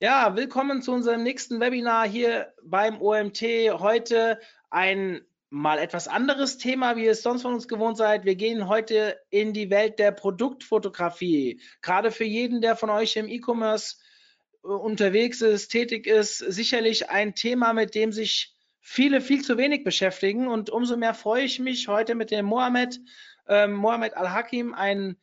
Ja, willkommen zu unserem nächsten Webinar hier beim OMT. Heute ein mal etwas anderes Thema, wie ihr es sonst von uns gewohnt seid. Wir gehen heute in die Welt der Produktfotografie. Gerade für jeden, der von euch im E-Commerce äh, unterwegs ist, tätig ist, sicherlich ein Thema, mit dem sich viele viel zu wenig beschäftigen. Und umso mehr freue ich mich heute mit dem Mohamed, ähm, Mohamed Al-Hakim, ein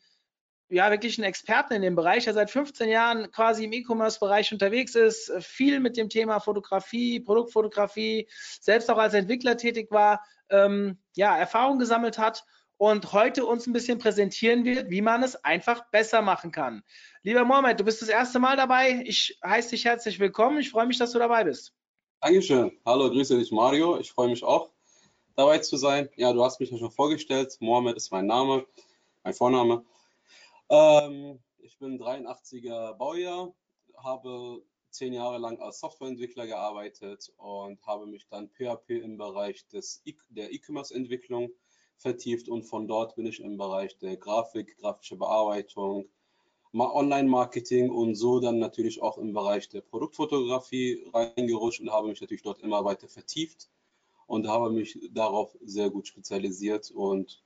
ja, wirklich ein Experten in dem Bereich, der seit 15 Jahren quasi im E-Commerce-Bereich unterwegs ist, viel mit dem Thema Fotografie, Produktfotografie, selbst auch als Entwickler tätig war, ähm, ja, Erfahrung gesammelt hat und heute uns ein bisschen präsentieren wird, wie man es einfach besser machen kann. Lieber Mohamed, du bist das erste Mal dabei. Ich heiße dich herzlich willkommen. Ich freue mich, dass du dabei bist. Dankeschön. Hallo, grüße dich, Mario. Ich freue mich auch, dabei zu sein. Ja, du hast mich ja schon vorgestellt. Mohamed ist mein Name, mein Vorname. Ähm, ich bin 83er Baujahr, habe zehn Jahre lang als Softwareentwickler gearbeitet und habe mich dann PHP im Bereich des e der E-Commerce-Entwicklung vertieft und von dort bin ich im Bereich der Grafik, grafische Bearbeitung, Online-Marketing und so dann natürlich auch im Bereich der Produktfotografie reingerutscht und habe mich natürlich dort immer weiter vertieft und habe mich darauf sehr gut spezialisiert und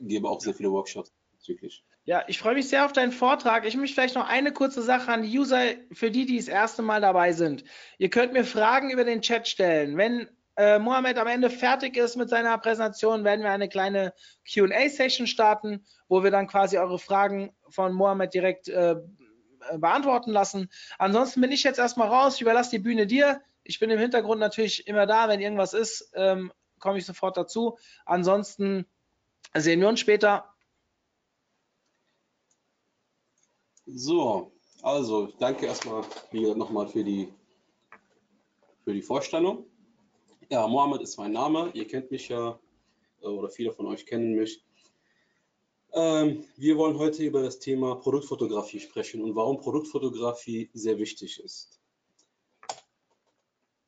gebe auch sehr viele Workshops bezüglich. Ja, ich freue mich sehr auf deinen Vortrag. Ich möchte vielleicht noch eine kurze Sache an die User, für die, die das erste Mal dabei sind. Ihr könnt mir Fragen über den Chat stellen. Wenn äh, Mohamed am Ende fertig ist mit seiner Präsentation, werden wir eine kleine QA-Session starten, wo wir dann quasi eure Fragen von Mohamed direkt äh, beantworten lassen. Ansonsten bin ich jetzt erstmal raus. Ich überlasse die Bühne dir. Ich bin im Hintergrund natürlich immer da. Wenn irgendwas ist, ähm, komme ich sofort dazu. Ansonsten sehen wir uns später. So, also danke erstmal nochmal für die, für die Vorstellung. Ja, Mohammed ist mein Name. Ihr kennt mich ja äh, oder viele von euch kennen mich. Ähm, wir wollen heute über das Thema Produktfotografie sprechen und warum Produktfotografie sehr wichtig ist.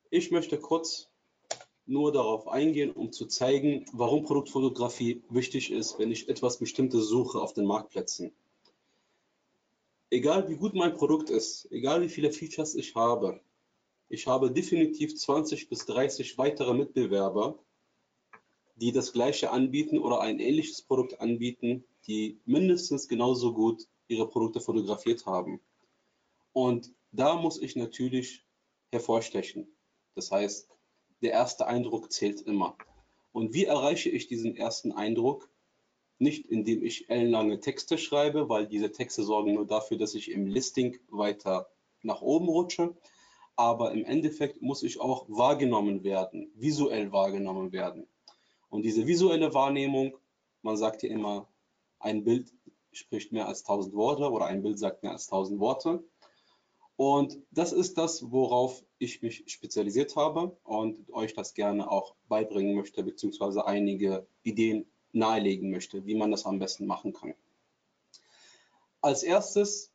Ich möchte kurz nur darauf eingehen, um zu zeigen, warum Produktfotografie wichtig ist, wenn ich etwas Bestimmtes suche auf den Marktplätzen egal wie gut mein Produkt ist, egal wie viele Features ich habe, ich habe definitiv 20 bis 30 weitere Mitbewerber, die das gleiche anbieten oder ein ähnliches Produkt anbieten, die mindestens genauso gut ihre Produkte fotografiert haben. Und da muss ich natürlich hervorstechen. Das heißt, der erste Eindruck zählt immer. Und wie erreiche ich diesen ersten Eindruck? Nicht indem ich ellenlange Texte schreibe, weil diese Texte sorgen nur dafür, dass ich im Listing weiter nach oben rutsche. Aber im Endeffekt muss ich auch wahrgenommen werden, visuell wahrgenommen werden. Und diese visuelle Wahrnehmung, man sagt ja immer, ein Bild spricht mehr als 1000 Worte oder ein Bild sagt mehr als 1000 Worte. Und das ist das, worauf ich mich spezialisiert habe und euch das gerne auch beibringen möchte, beziehungsweise einige Ideen nahelegen möchte, wie man das am besten machen kann. Als erstes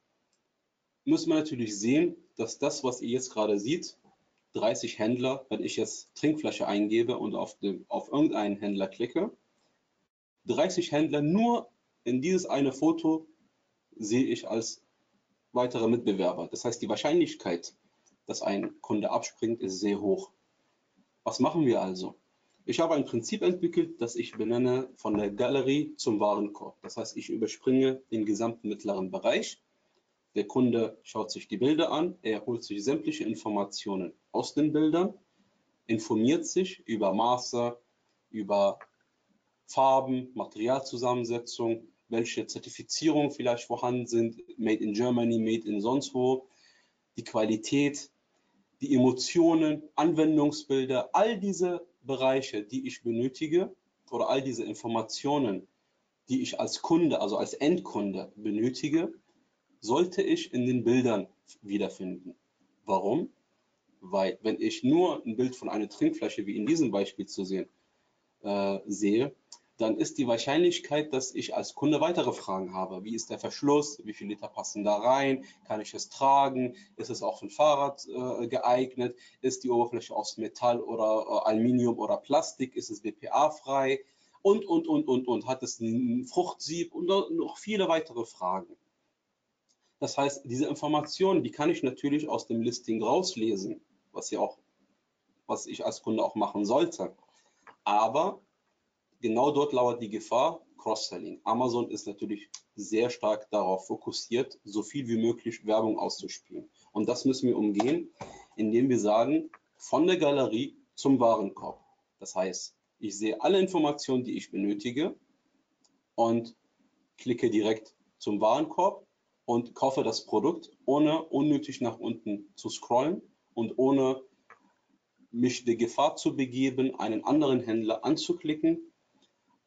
muss man natürlich sehen, dass das, was ihr jetzt gerade seht, 30 Händler, wenn ich jetzt Trinkflasche eingebe und auf, dem, auf irgendeinen Händler klicke, 30 Händler nur in dieses eine Foto sehe ich als weitere Mitbewerber. Das heißt, die Wahrscheinlichkeit, dass ein Kunde abspringt, ist sehr hoch. Was machen wir also? Ich habe ein Prinzip entwickelt, das ich benenne von der Galerie zum Warenkorb. Das heißt, ich überspringe den gesamten mittleren Bereich. Der Kunde schaut sich die Bilder an, er holt sich sämtliche Informationen aus den Bildern, informiert sich über Maße, über Farben, Materialzusammensetzung, welche Zertifizierungen vielleicht vorhanden sind, Made in Germany, Made in sonst wo, die Qualität, die Emotionen, Anwendungsbilder, all diese Bereiche, die ich benötige oder all diese Informationen, die ich als Kunde, also als Endkunde benötige, sollte ich in den Bildern wiederfinden. Warum? Weil wenn ich nur ein Bild von einer Trinkflasche, wie in diesem Beispiel zu sehen, äh, sehe, dann ist die Wahrscheinlichkeit, dass ich als Kunde weitere Fragen habe. Wie ist der Verschluss? Wie viele Liter passen da rein? Kann ich es tragen? Ist es auch für ein Fahrrad äh, geeignet? Ist die Oberfläche aus Metall oder äh, Aluminium oder Plastik? Ist es BPA-frei? Und, und, und, und, und. Hat es ein Fruchtsieb? Und noch viele weitere Fragen. Das heißt, diese Informationen, die kann ich natürlich aus dem Listing rauslesen, was ja auch, was ich als Kunde auch machen sollte. Aber genau dort lauert die Gefahr, Cross-Selling. Amazon ist natürlich sehr stark darauf fokussiert, so viel wie möglich Werbung auszuspielen. Und das müssen wir umgehen, indem wir sagen, von der Galerie zum Warenkorb. Das heißt, ich sehe alle Informationen, die ich benötige und klicke direkt zum Warenkorb und kaufe das Produkt, ohne unnötig nach unten zu scrollen und ohne mich der Gefahr zu begeben, einen anderen Händler anzuklicken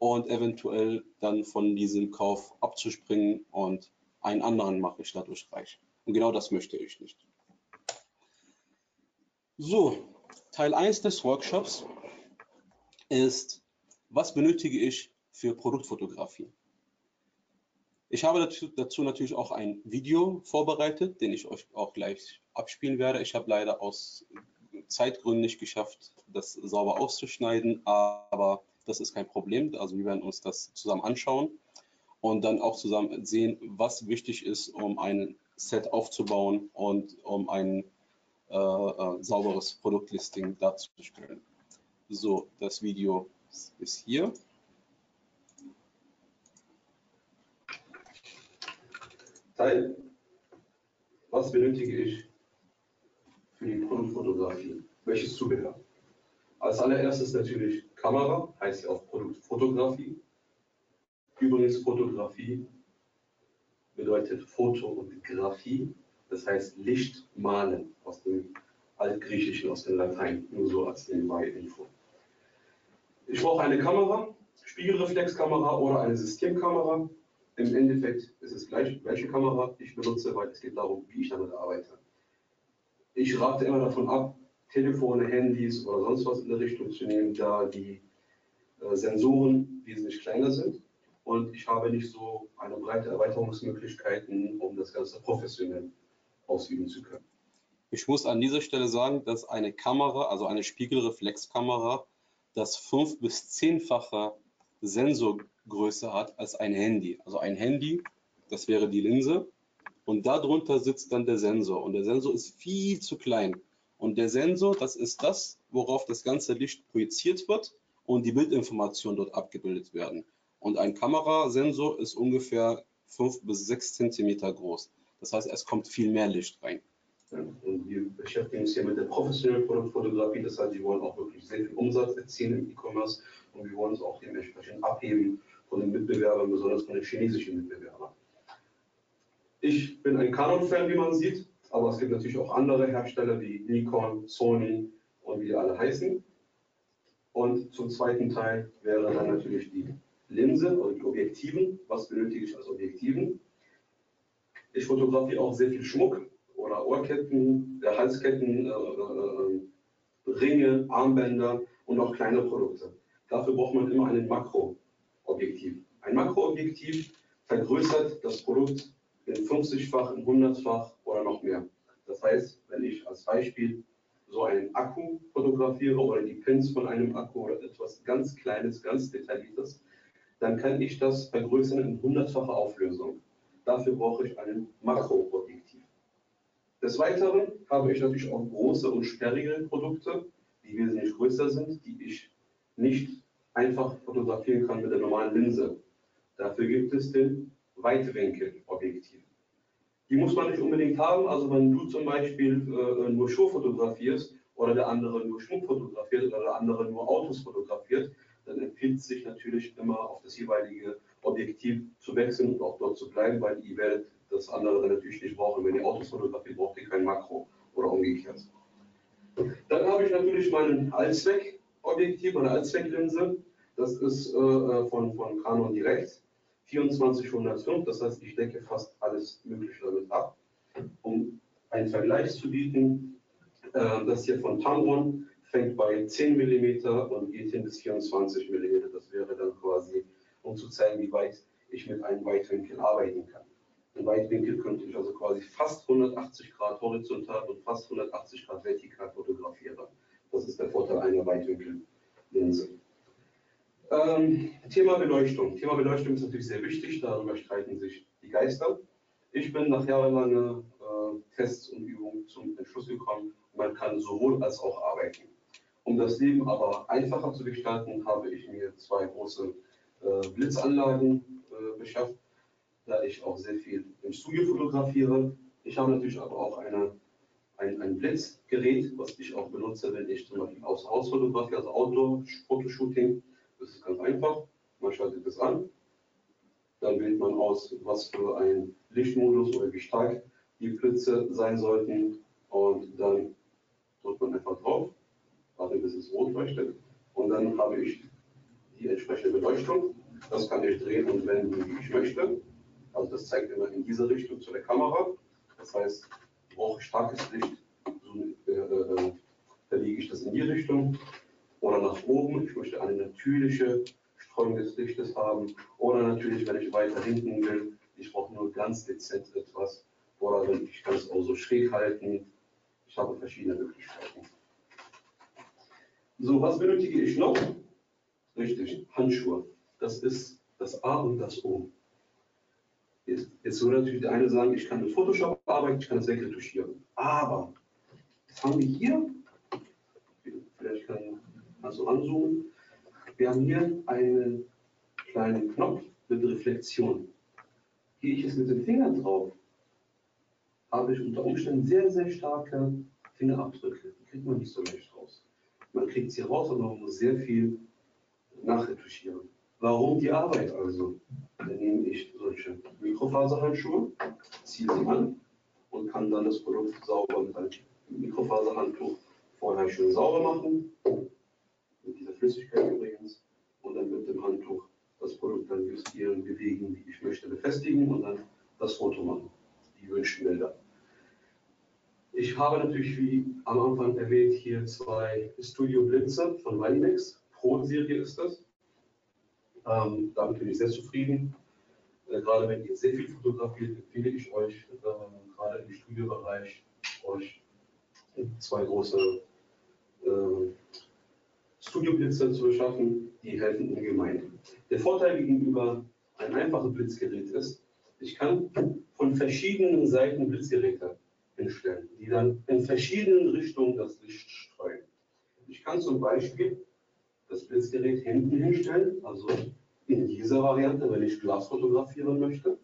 und eventuell dann von diesem Kauf abzuspringen und einen anderen mache ich dadurch reich. Und genau das möchte ich nicht. So, Teil 1 des Workshops ist, was benötige ich für Produktfotografie? Ich habe dazu, dazu, natürlich auch ein Video vorbereitet, den ich euch auch gleich abspielen werde. Ich habe leider aus Zeitgründen nicht geschafft, das sauber auszuschneiden, aber das ist kein Problem. Also wir werden uns das zusammen anschauen und dann auch zusammen sehen, was wichtig ist, um ein Set aufzubauen und um ein äh, äh, sauberes Produktlisting darzustellen. So, das Video ist hier. Teil. Was benötige ich für die Produktfotografie? Welches Zubehör? Als allererstes natürlich Kamera, heißt ja auch Produktfotografie. Übrigens Fotografie bedeutet Foto und Graphie, das heißt Licht malen aus dem Altgriechischen, aus dem Latein, nur so als nebenbei Info. Ich brauche eine Kamera, Spiegelreflexkamera oder eine Systemkamera. Im Endeffekt ist es gleich, welche Kamera ich benutze, weil es geht darum, wie ich damit arbeite. Ich rate immer davon ab, Telefone, Handys oder sonst was in der Richtung zu nehmen, da die äh, Sensoren wesentlich kleiner sind und ich habe nicht so eine breite Erweiterungsmöglichkeiten, um das Ganze professionell ausüben zu können. Ich muss an dieser Stelle sagen, dass eine Kamera, also eine Spiegelreflexkamera, das fünf- bis zehnfache Sensorgröße hat als ein Handy. Also ein Handy, das wäre die Linse, und darunter sitzt dann der Sensor. Und der Sensor ist viel zu klein. Und der Sensor, das ist das, worauf das ganze Licht projiziert wird und die Bildinformationen dort abgebildet werden. Und ein Kamerasensor ist ungefähr 5 bis 6 Zentimeter groß. Das heißt, es kommt viel mehr Licht rein. Und wir beschäftigen uns hier mit der professionellen Produktfotografie. Das heißt, wir wollen auch wirklich sehr viel Umsatz erzielen im E-Commerce und wir wollen uns auch dementsprechend abheben von den Mitbewerbern, besonders von den chinesischen Mitbewerbern. Ich bin ein Canon-Fan, wie man sieht. Aber es gibt natürlich auch andere Hersteller wie Nikon, Sony und wie die alle heißen. Und zum zweiten Teil wäre dann natürlich die Linse oder die Objektiven. Was benötige ich als Objektiven? Ich fotografiere auch sehr viel Schmuck oder Ohrketten, äh, Halsketten, äh, äh, Ringe, Armbänder und auch kleine Produkte. Dafür braucht man immer ein Makroobjektiv. Ein Makroobjektiv vergrößert das Produkt in 50-fach, in 100-fach oder noch mehr. Das heißt, wenn ich als Beispiel so einen Akku fotografiere oder die Pins von einem Akku oder etwas ganz Kleines, ganz Detailliertes, dann kann ich das vergrößern in hundertfacher Auflösung. Dafür brauche ich einen Makroobjektiv. Des Weiteren habe ich natürlich auch große und sperrige Produkte, die wesentlich größer sind, die ich nicht einfach fotografieren kann mit der normalen Linse. Dafür gibt es den Weitwinkelobjektiv. Die muss man nicht unbedingt haben. Also wenn du zum Beispiel äh, nur Schuhe fotografierst oder der andere nur Schmuck fotografiert oder der andere nur Autos fotografiert, dann empfiehlt es sich natürlich immer auf das jeweilige Objektiv zu wechseln und auch dort zu bleiben, weil ihr werdet das andere natürlich nicht brauchen. Wenn ihr Autos fotografiert, braucht ihr kein Makro oder umgekehrt. Dann habe ich natürlich meinen Allzweckobjektiv, meine Allzwecklinse. Das ist äh, äh von, von Canon direkt. 2405, das heißt, ich decke fast alles Mögliche damit ab. Um einen Vergleich zu bieten, Äh, das hier von Tamron fängt bei 10 mm und geht hin bis 24 mm. Das wäre dann quasi, um zu zeigen, wie weit ich mit einem Weitwinkel arbeiten kann. Ein Weitwinkel könnte ich also quasi fast 180 Grad horizontal und fast 180 Grad vertikal fotografieren. Das ist der Vorteil einer Weitwinkellinse. Ähm, Thema Beleuchtung. Thema Beleuchtung ist natürlich sehr wichtig, darüber streiten sich die Geister. Ich bin nach jahrelangen äh, Tests und Übungen zum Entschluss gekommen, man kann sowohl als auch arbeiten. Um das Leben aber einfacher zu gestalten, habe ich mir zwei große äh, Blitzanlagen äh, beschafft, da ich auch sehr viel im Studio fotografiere. Ich habe natürlich aber auch eine, ein, ein Blitzgerät, was ich auch benutze, wenn ich zum Beispiel aus Haus fotografiere, also Outdoor-Fotoshooting. Das ist ganz einfach. Man schaltet es an, dann wählt man aus, was für ein Lichtmodus oder wie stark die Blitze sein sollten und dann drückt man einfach drauf warte bis es rot leuchtet. Und dann habe ich die entsprechende Beleuchtung. Das kann ich drehen und wenden, wie ich möchte. Also das zeigt immer in diese Richtung zu der Kamera. Das heißt, ich brauche starkes Licht, so äh, äh, verlege ich das in die Richtung. Oder nach oben, ich möchte eine natürliche Streuung des Lichtes haben. Oder natürlich, wenn ich weiter hinten will, ich brauche nur ganz dezent etwas. Oder ich kann es auch so schräg halten. Ich habe verschiedene Möglichkeiten. So, was benötige ich noch? Richtig, Handschuhe. Das ist das A und das O. Jetzt, jetzt würde natürlich der eine sagen, ich kann mit Photoshop arbeiten, ich kann das wegretuschieren. Aber, jetzt haben wir hier, kannst du anzoomen, wir haben hier einen kleinen Knopf mit Reflexion. Gehe ich jetzt mit dem Finger drauf, habe ich unter Umständen sehr, sehr starke Fingerabdrücke. Die kriegt man nicht so leicht raus. Man kriegt sie raus, aber man muss sehr viel nachretuschieren. Warum die Arbeit also? Dann nehme ich solche Mikrofaserhandschuhe, ziehe sie an und kann dann das Produkt sauber mit einem Mikrofaserhandtuch vorher schön sauber machen, mit dieser Flüssigkeit übrigens, und dann mit dem Handtuch das Produkt dann justieren, bewegen, wie ich möchte, befestigen und dann das Foto machen, die gewünschten Bilder. Ich habe natürlich, wie am Anfang erwähnt, hier zwei Studio Blitze von Vinex. Pro-Serie ist das. Ähm, damit bin ich sehr zufrieden. Äh, gerade wenn ihr sehr viel fotografiert, empfehle ich euch, äh, gerade im Studiobereich, euch zwei große äh, Studioblitze zu beschaffen. Die helfen ungemein. Der Vorteil gegenüber einem einfachen Blitzgerät ist, ich kann von verschiedenen Seiten Blitzgeräte hinstellen, die dann in verschiedenen Richtungen das Licht streuen. Ich kann zum Beispiel das Blitzgerät hinten hinstellen, also in dieser Variante, wenn ich Glas fotografieren möchte.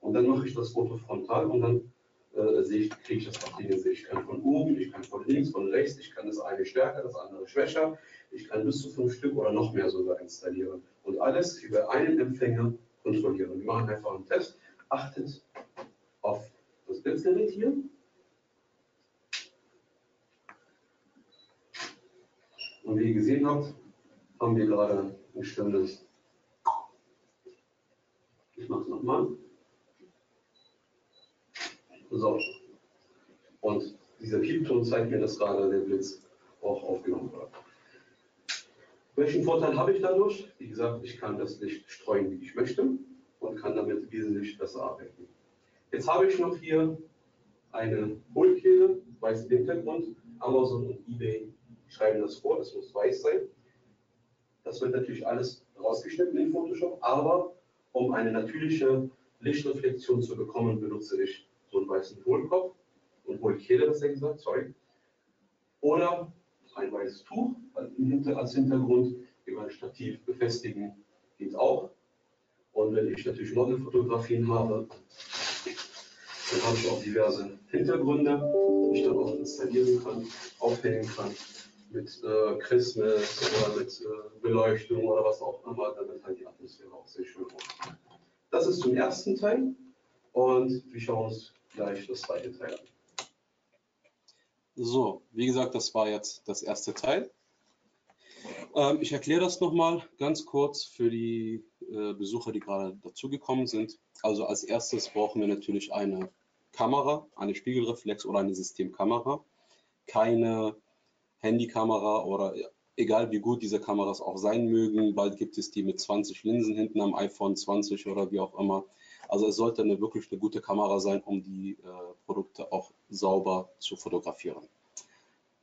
Und dann mache ich das Foto frontal und dann äh, kriege ich das die Sicht. Ich kann von oben, ich kann von links, von rechts, ich kann das eine stärker, das andere schwächer. Ich kann bis zu fünf Stück oder noch mehr sogar installieren. Und alles über einen Empfänger kontrollieren. Wir machen einfach einen Test. Achtet auf das Blitzgerät hier. Und wie ihr gesehen habt, haben wir gerade ein stimmendes. Ich mache es nochmal. So. Und dieser Piepton zeigt mir, dass gerade der Blitz auch aufgenommen wird. Welchen Vorteil habe ich dadurch? Wie gesagt, ich kann das Licht streuen, wie ich möchte und kann damit wesentlich besser arbeiten. Jetzt habe ich noch hier eine Hohlkehle, weißen Hintergrund. Amazon und eBay schreiben das vor, das muss weiß sein. Das wird natürlich alles rausgeschnitten in Photoshop, aber um eine natürliche Lichtreflexion zu bekommen, benutze ich so einen weißen Hohlkopf und Hohlkehle, das gesagt, sorry. Oder ein weißes Tuch als Hintergrund über ein Stativ befestigen, geht auch. Und wenn ich natürlich Modelfotografien habe, dann habe ich auch diverse Hintergründe, die ich dann auch installieren kann, aufhängen kann mit äh, Christmas oder mit äh, Beleuchtung oder was auch immer, damit halt die Atmosphäre auch sehr schön aussieht. Das ist zum ersten Teil und wir schauen uns gleich das zweite Teil an. So, wie gesagt, das war jetzt das erste Teil. Ähm, ich erkläre das nochmal ganz kurz für die äh, Besucher, die gerade dazugekommen sind. Also als erstes brauchen wir natürlich eine Kamera, eine Spiegelreflex oder eine Systemkamera. keine Handykamera oder egal wie gut diese Kameras auch sein mögen, bald gibt es die mit 20 Linsen hinten am iPhone 20 oder wie auch immer. Also es sollte eine wirklich eine gute Kamera sein, um die äh, Produkte auch sauber zu fotografieren.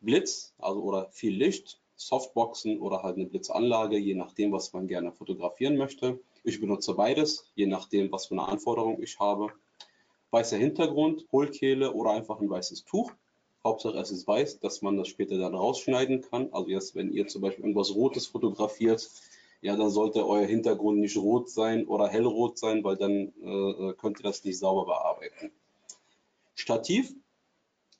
Blitz, also oder viel Licht, Softboxen oder halt eine Blitzanlage, je nachdem, was man gerne fotografieren möchte. Ich benutze beides, je nachdem, was für eine Anforderung ich habe. Weißer Hintergrund, Hohlkehle oder einfach ein weißes Tuch. Hauptsache es ist weiß, dass man das später dann rausschneiden kann. Also jetzt, wenn ihr zum Beispiel irgendwas Rotes fotografiert, ja, dann sollte euer Hintergrund nicht rot sein oder hellrot sein, weil dann äh, könnt ihr das nicht sauber bearbeiten. Stativ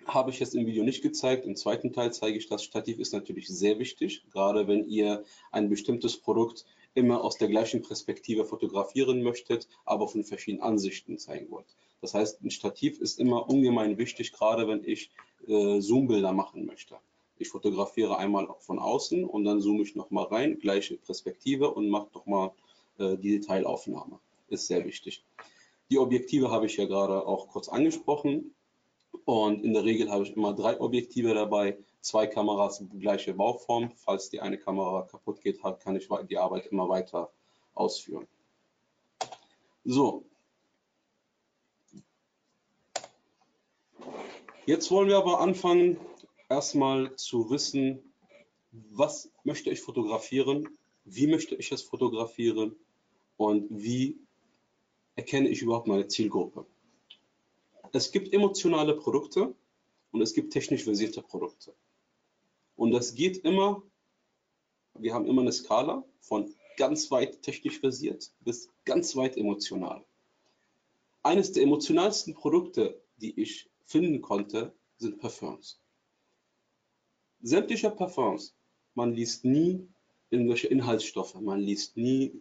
habe ich jetzt im Video nicht gezeigt. Im zweiten Teil zeige ich das. Stativ ist natürlich sehr wichtig, gerade wenn ihr ein bestimmtes Produkt immer aus der gleichen Perspektive fotografieren möchtet, aber von verschiedenen Ansichten zeigen wollt. Das heißt, ein Stativ ist immer ungemein wichtig, gerade wenn ich äh, Zoombilder machen möchte. Ich fotografiere einmal von außen und dann zoome ich nochmal rein, gleiche Perspektive und mache nochmal äh, die Detailaufnahme. Ist sehr wichtig. Die Objektive habe ich ja gerade auch kurz angesprochen. Und in der Regel habe ich immer drei Objektive dabei, zwei Kameras, gleiche Bauform. Falls die eine Kamera kaputt geht, kann ich die Arbeit immer weiter ausführen. So. Jetzt wollen wir aber anfangen, erstmal zu wissen, was möchte ich fotografieren, wie möchte ich es fotografieren und wie erkenne ich überhaupt meine Zielgruppe. Es gibt emotionale Produkte und es gibt technisch versierte Produkte. Und das geht immer, wir haben immer eine Skala von ganz weit technisch versiert bis ganz weit emotional. Eines der emotionalsten Produkte, die ich finden konnte, sind Parfums sämtliche Parfums, man liest nie irgendwelche Inhaltsstoffe, man liest nie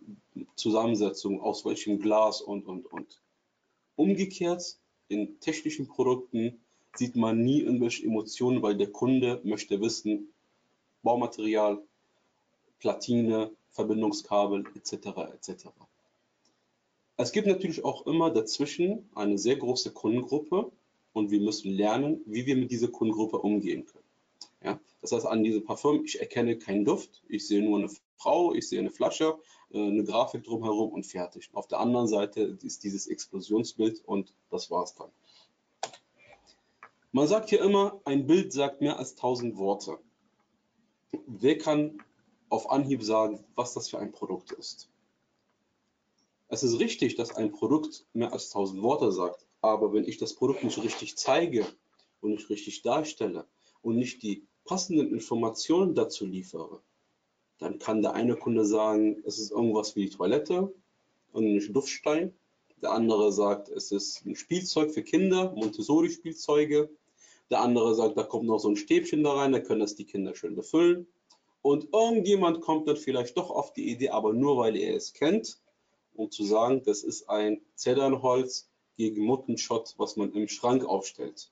Zusammensetzungen, aus welchem Glas und, und, und. Umgekehrt, in technischen Produkten sieht man nie irgendwelche Emotionen, weil der Kunde möchte wissen, Baumaterial, Platine, Verbindungskabel etc. etc. Es gibt natürlich auch immer dazwischen eine sehr große Kundengruppe und wir müssen lernen, wie wir mit dieser Kundengruppe umgehen können. Ja? Das heißt, an diesem Parfüm, ich erkenne keinen Duft, ich sehe nur eine Frau, ich sehe eine Flasche, äh, eine Grafik drumherum und fertig. Auf der anderen Seite ist dieses Explosionsbild und das war's dann. Man sagt hier immer, ein Bild sagt mehr als tausend Worte. Wer kann auf Anhieb sagen, was das für ein Produkt ist? Es ist richtig, dass ein Produkt mehr als tausend Worte sagt, aber wenn ich das Produkt nicht richtig zeige und nicht richtig darstelle, und nicht die passenden Informationen dazu liefere, dann kann der eine Kunde sagen, es ist irgendwas wie die Toilette und ein Duftstein. Der andere sagt, es ist ein Spielzeug für Kinder, Montessori-Spielzeuge. Der andere sagt, da kommt noch so ein Stäbchen da rein, da können das die Kinder schön befüllen. Und irgendjemand kommt dann vielleicht doch auf die Idee, aber nur weil er es kennt, um zu sagen, das ist ein Zedernholz gegen Muttenschott, was man im Schrank aufstellt.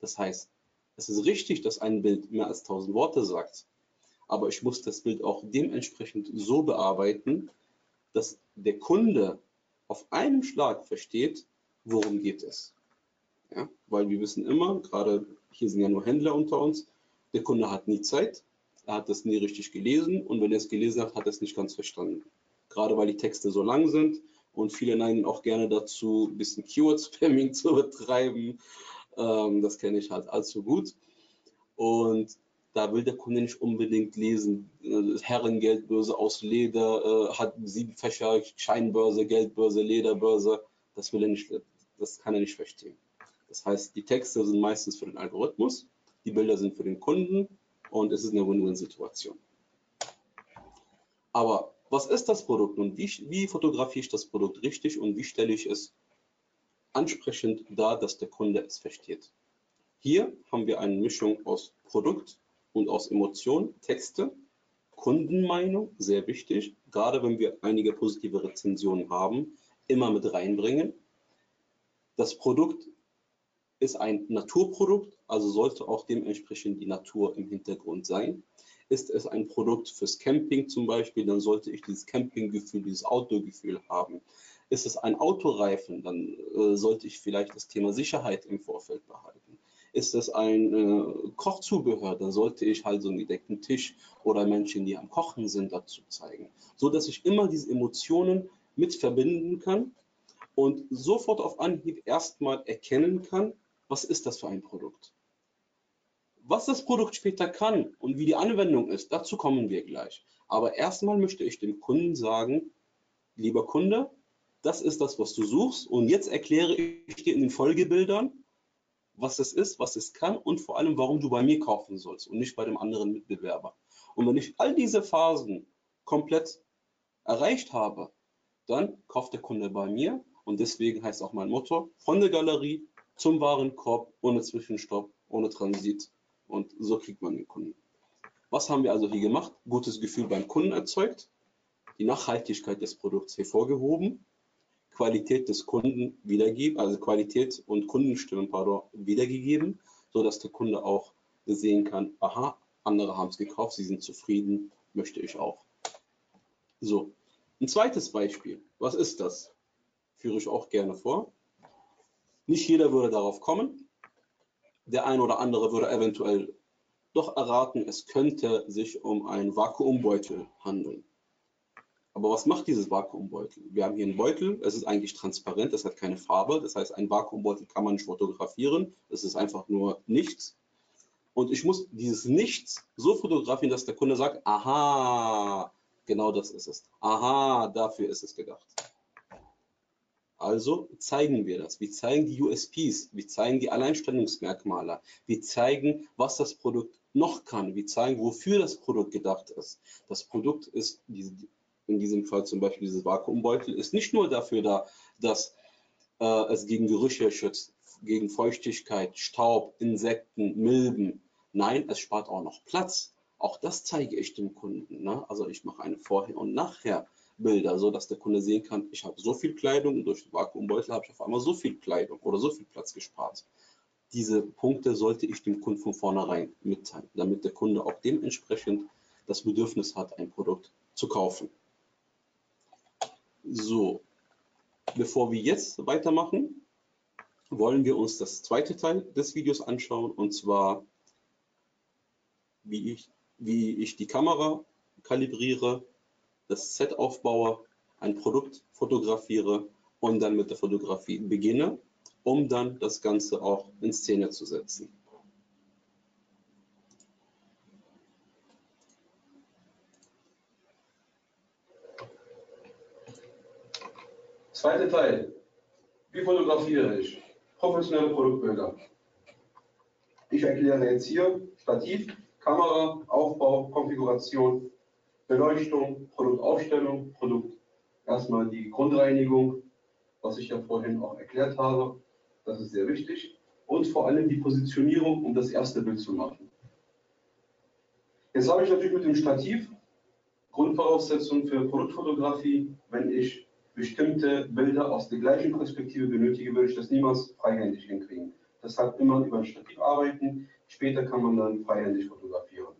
Das heißt, es ist richtig, dass ein Bild mehr als 1000 Worte sagt, aber ich muss das Bild auch dementsprechend so bearbeiten, dass der Kunde auf einem Schlag versteht, worum geht es. Ja, weil wir wissen immer, gerade hier sind ja nur Händler unter uns, der Kunde hat nie Zeit, er hat das nie richtig gelesen und wenn er es gelesen hat, hat er es nicht ganz verstanden. Gerade weil die Texte so lang sind und viele neigen auch gerne dazu, ein bisschen Keyword-Spamming zu betreiben ähm, das kenne ich halt allzu gut. Und da will der Kunde nicht unbedingt lesen, äh, Herrengeldbörse aus Leder, äh, hat sieben Fächer, Scheinbörse, Geldbörse, Lederbörse. Das will er nicht, das kann er nicht verstehen. Das heißt, die Texte sind meistens für den Algorithmus, die Bilder sind für den Kunden und es ist eine Win-Win-Situation. Aber was ist das Produkt und wie, wie fotografiere ich das Produkt richtig und wie stelle ich es ansprechend dar, dass der Kunde es versteht. Hier haben wir eine Mischung aus Produkt und aus Emotion, Texte, Kundenmeinung, sehr wichtig, gerade wenn wir einige positive Rezensionen haben, immer mit reinbringen. Das Produkt ist ein Naturprodukt, also sollte auch dementsprechend die Natur im Hintergrund sein. Ist es ein Produkt fürs Camping zum Beispiel, dann sollte ich dieses Campinggefühl, dieses Outdoor-Gefühl haben. Ist es ein Autoreifen, dann äh, sollte ich vielleicht das Thema Sicherheit im Vorfeld behalten. Ist das ein äh, Kochzubehör, dann sollte ich halt so einen gedeckten Tisch oder Menschen, die am Kochen sind, dazu zeigen. So dass ich immer diese Emotionen mit verbinden kann und sofort auf Anhieb erstmal erkennen kann, was ist das für ein Produkt. Was das Produkt später kann und wie die Anwendung ist, dazu kommen wir gleich. Aber erstmal möchte ich dem Kunden sagen, lieber Kunde, das ist das, was du suchst. Und jetzt erkläre ich dir in den Folgebildern, was es ist, was es kann und vor allem, warum du bei mir kaufen sollst und nicht bei dem anderen Mitbewerber. Und wenn ich all diese Phasen komplett erreicht habe, dann kauft der Kunde bei mir und deswegen heißt auch mein Motto, von der Galerie zum Warenkorb, ohne Zwischenstopp, ohne Transit und so kriegt man den Kunden. Was haben wir also hier gemacht? Gutes Gefühl beim Kunden erzeugt, die Nachhaltigkeit des Produkts hervorgehoben, Qualität des Kunden wiedergeben, also Qualität und Kundenstimmen pardon, wiedergegeben, sodass der Kunde auch sehen kann, aha, andere haben es gekauft, sie sind zufrieden, möchte ich auch. So, ein zweites Beispiel. Was ist das? Führe ich auch gerne vor. Nicht jeder würde darauf kommen. Der ein oder andere würde eventuell doch erraten, es könnte sich um einen Vakuumbeutel handeln. Aber was macht dieses Vakuumbeutel? Wir haben hier einen Beutel, es ist eigentlich transparent, es hat keine Farbe. Das heißt, ein Vakuumbeutel kann man nicht fotografieren. Es ist einfach nur nichts. Und ich muss dieses Nichts so fotografieren, dass der Kunde sagt, aha, genau das ist es. Aha, dafür ist es gedacht. Also zeigen wir das. Wir zeigen die USPs, wir zeigen die Alleinstellungsmerkmale, wir zeigen, was das Produkt noch kann, wir zeigen, wofür das Produkt gedacht ist. Das Produkt ist, in diesem Fall zum Beispiel dieses Vakuumbeutel, ist nicht nur dafür da, dass äh, es gegen Gerüche schützt, gegen Feuchtigkeit, Staub, Insekten, Milben. Nein, es spart auch noch Platz. Auch das zeige ich dem Kunden. Ne? Also ich mache eine Vorher- und Nachher. Bilder, so dass der Kunde sehen kann, ich habe so viel Kleidung und durch den Vakuumbeutel habe ich auf einmal so viel Kleidung oder so viel Platz gespart. Diese Punkte sollte ich dem Kunden von vornherein mitteilen, damit der Kunde auch dementsprechend das Bedürfnis hat, ein Produkt zu kaufen. So, bevor wir jetzt weitermachen, wollen wir uns das zweite Teil des Videos anschauen und zwar, wie ich, wie ich die Kamera kalibriere das Set aufbaue, ein Produkt fotografiere und dann mit der Fotografie beginne, um dann das Ganze auch in Szene zu setzen. Zweiter Teil. Wie fotografiere ich? Professionelle Produktbilder. Ich erkläre jetzt hier Stativ, Kamera, Aufbau, Konfiguration, Beleuchtung, Produktaufstellung, Produkt erstmal die Grundreinigung, was ich ja vorhin auch erklärt habe. Das ist sehr wichtig. Und vor allem die Positionierung, um das erste Bild zu machen. Jetzt habe ich natürlich mit dem Stativ Grundvoraussetzungen für Produktfotografie. Wenn ich bestimmte Bilder aus der gleichen Perspektive benötige, würde ich das niemals freihändig hinkriegen. Deshalb immer über ein Stativ arbeiten. Später kann man dann freihändig fotografieren.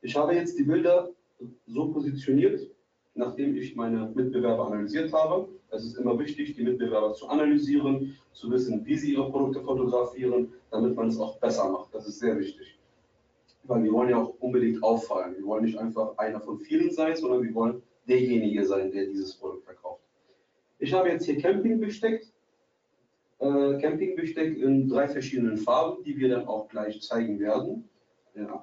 Ich habe jetzt die Bilder so positioniert, nachdem ich meine Mitbewerber analysiert habe. Es ist immer wichtig, die Mitbewerber zu analysieren, zu wissen, wie sie ihre Produkte fotografieren, damit man es auch besser macht. Das ist sehr wichtig. Weil wir wollen ja auch unbedingt auffallen. Wir wollen nicht einfach einer von vielen sein, sondern wir wollen derjenige sein, der dieses Produkt verkauft. Ich habe jetzt hier Campingbesteck, äh, Campingbesteck in drei verschiedenen Farben, die wir dann auch gleich zeigen werden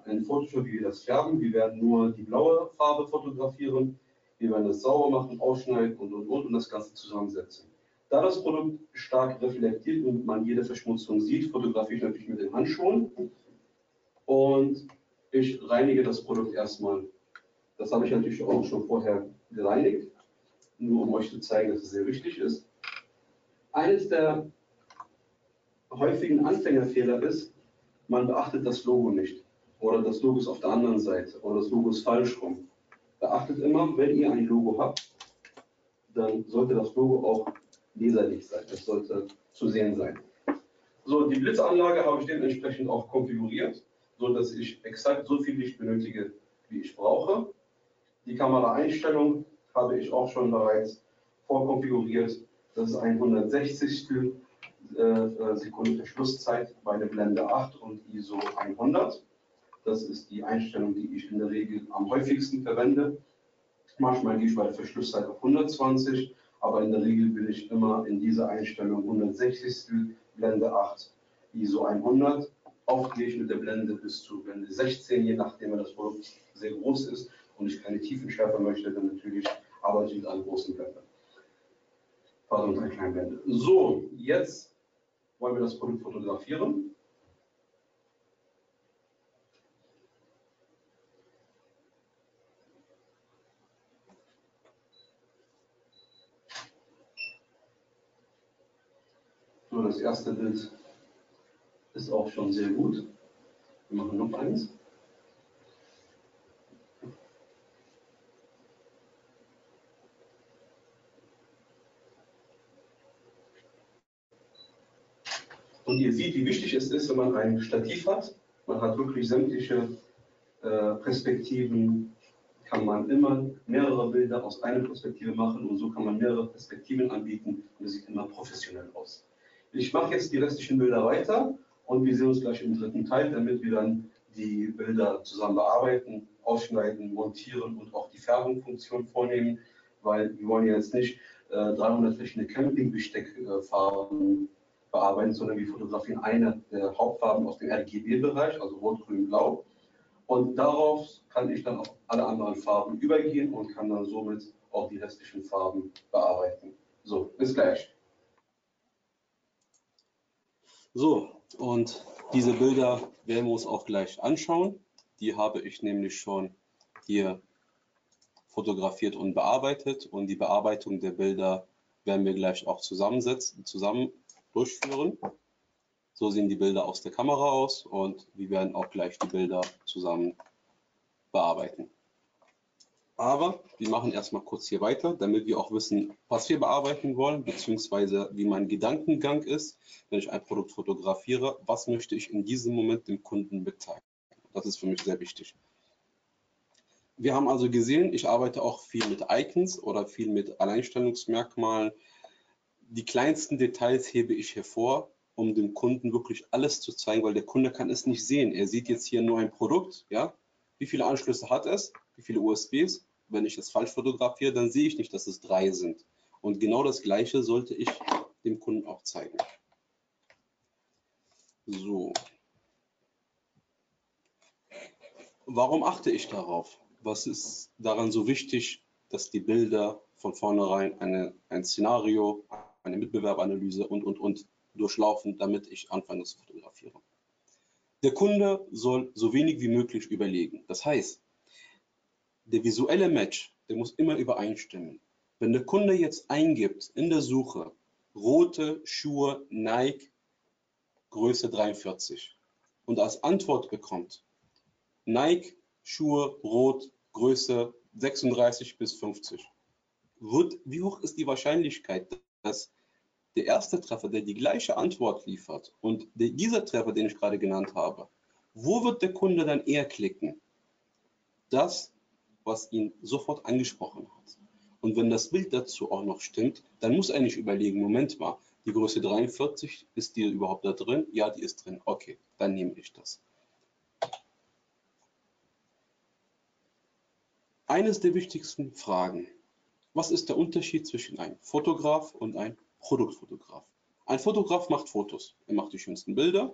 ein Photoshop, wie wir das färben. Wir werden nur die blaue Farbe fotografieren. Wir werden das sauber machen, ausschneiden und, und, und und das Ganze zusammensetzen. Da das Produkt stark reflektiert und man jede Verschmutzung sieht, fotografiere ich natürlich mit den Handschuhen. Und ich reinige das Produkt erstmal. Das habe ich natürlich auch schon vorher gereinigt, nur um euch zu zeigen, dass es sehr wichtig ist. Eines der häufigen Anfängerfehler ist, man beachtet das Logo nicht oder das Logo ist auf der anderen Seite oder das Logo ist falsch rum. Beachtet immer, wenn ihr ein Logo habt, dann sollte das Logo auch leserlich sein. Es sollte zu sehen sein. So, die Blitzanlage habe ich dementsprechend auch konfiguriert, so dass ich exakt so viel Licht benötige, wie ich brauche. Die Kameraeinstellung habe ich auch schon bereits vorkonfiguriert. Das ist ein 160. äh, Sekunden Verschlusszeit bei der Blende 8 und ISO 100. Das ist die Einstellung, die ich in der Regel am häufigsten verwende. Manchmal gehe ich bei der Verschlusszeit auf 120, aber in der Regel bin ich immer in dieser Einstellung 160. Blende 8, ISO 100. Oft gehe ich mit der Blende bis zu Blende 16, je nachdem, wenn das Produkt sehr groß ist und ich keine Tiefenschärfe möchte, dann natürlich arbeite ich mit einer großen Blende. Pardon, einer kleinen Blende. So, jetzt wollen wir das Produkt fotografieren. So, das erste Bild ist auch schon sehr gut. Wir machen noch eins. Und ihr seht, wie wichtig es ist, wenn man ein Stativ hat. Man hat wirklich sämtliche äh, Perspektiven, kann man immer mehrere Bilder aus einer Perspektive machen und so kann man mehrere Perspektiven anbieten und es sieht immer professionell aus. Ich mache jetzt die restlichen Bilder weiter und wir sehen uns gleich im dritten Teil, damit wir dann die Bilder zusammen bearbeiten, ausschneiden, montieren und auch die Färbungsfunktion vornehmen, weil wir wollen ja jetzt nicht äh, 300 verschiedene Campingbesteckfarben bearbeiten, sondern wir fotografieren eine der Hauptfarben aus dem RGB-Bereich, also Rot, Grün, Blau. Und darauf kann ich dann auf alle anderen Farben übergehen und kann dann somit auch die restlichen Farben bearbeiten. So, bis gleich. So, und diese Bilder werden wir uns auch gleich anschauen. Die habe ich nämlich schon hier fotografiert und bearbeitet. Und die Bearbeitung der Bilder werden wir gleich auch zusammensetzen, zusammen durchführen. So sehen die Bilder aus der Kamera aus und wir werden auch gleich die Bilder zusammen bearbeiten. Aber wir machen erstmal kurz hier weiter, damit wir auch wissen, was wir bearbeiten wollen, beziehungsweise wie mein Gedankengang ist, wenn ich ein Produkt fotografiere, was möchte ich in diesem Moment dem Kunden mitteilen. Das ist für mich sehr wichtig. Wir haben also gesehen, ich arbeite auch viel mit Icons oder viel mit Alleinstellungsmerkmalen. Die kleinsten Details hebe ich hervor, um dem Kunden wirklich alles zu zeigen, weil der Kunde kann es nicht sehen. Er sieht jetzt hier nur ein Produkt, ja, wie viele Anschlüsse hat es, wie viele USBs. Wenn ich es falsch fotografiere, dann sehe ich nicht, dass es drei sind. Und genau das Gleiche sollte ich dem Kunden auch zeigen. So. Warum achte ich darauf? Was ist daran so wichtig, dass die Bilder von vornherein eine, ein Szenario, eine Mitbewerbanalyse und, und, und durchlaufen, damit ich anfange zu fotografieren? Der Kunde soll so wenig wie möglich überlegen. Das heißt, der visuelle Match, der muss immer übereinstimmen. Wenn der Kunde jetzt eingibt in der Suche rote Schuhe Nike Größe 43 und als Antwort bekommt Nike Schuhe rot Größe 36 bis 50, wird, wie hoch ist die Wahrscheinlichkeit, dass der erste Treffer, der die gleiche Antwort liefert und der, dieser Treffer, den ich gerade genannt habe, wo wird der Kunde dann eher klicken? Das, was ihn sofort angesprochen hat. Und wenn das Bild dazu auch noch stimmt, dann muss er nicht überlegen, Moment mal, die Größe 43, ist die überhaupt da drin? Ja, die ist drin. Okay, dann nehme ich das. Eines der wichtigsten Fragen. Was ist der Unterschied zwischen einem Fotograf und einem Produktfotograf. Ein Fotograf macht Fotos. Er macht die schönsten Bilder.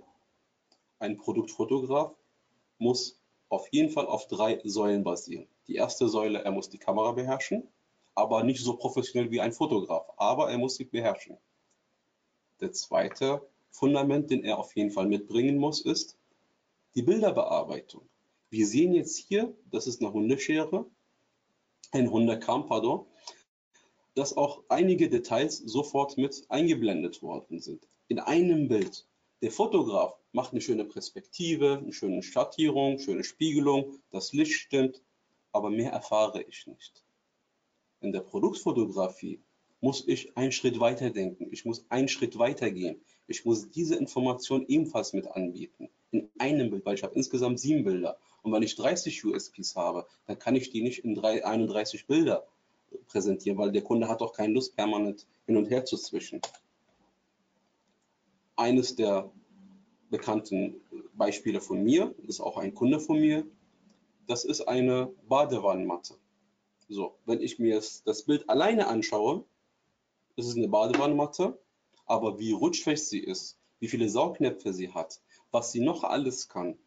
Ein Produktfotograf muss auf jeden Fall auf drei Säulen basieren. Die erste Säule, er muss die Kamera beherrschen, aber nicht so professionell wie ein Fotograf, aber er muss sie beherrschen. Der zweite Fundament, den er auf jeden Fall mitbringen muss, ist die Bilderbearbeitung. Wir sehen jetzt hier, das ist eine Hundeschere, ein Hundekamm, pardon, dass auch einige Details sofort mit eingeblendet worden sind. In einem Bild. Der Fotograf macht eine schöne Perspektive, eine schöne Schattierung, schöne Spiegelung, das Licht stimmt, aber mehr erfahre ich nicht. In der Produktfotografie muss ich einen Schritt weiter denken. Ich muss einen Schritt weiter gehen. Ich muss diese Information ebenfalls mit anbieten. In einem Bild, weil ich habe insgesamt sieben Bilder. Und wenn ich 30 USPs habe, dann kann ich die nicht in 31 Bilder präsentieren, weil der Kunde hat doch keine Lust, permanent hin und her zu zwischen. eines der bekannten Beispiele von mir, ist auch ein Kunde von mir, das ist eine Badewannenmatte. So, wenn ich mir das Bild alleine anschaue, ist es eine Badewannenmatte, aber wie rutschfest sie ist, wie viele Saugnäpfe sie hat, was sie noch alles kann,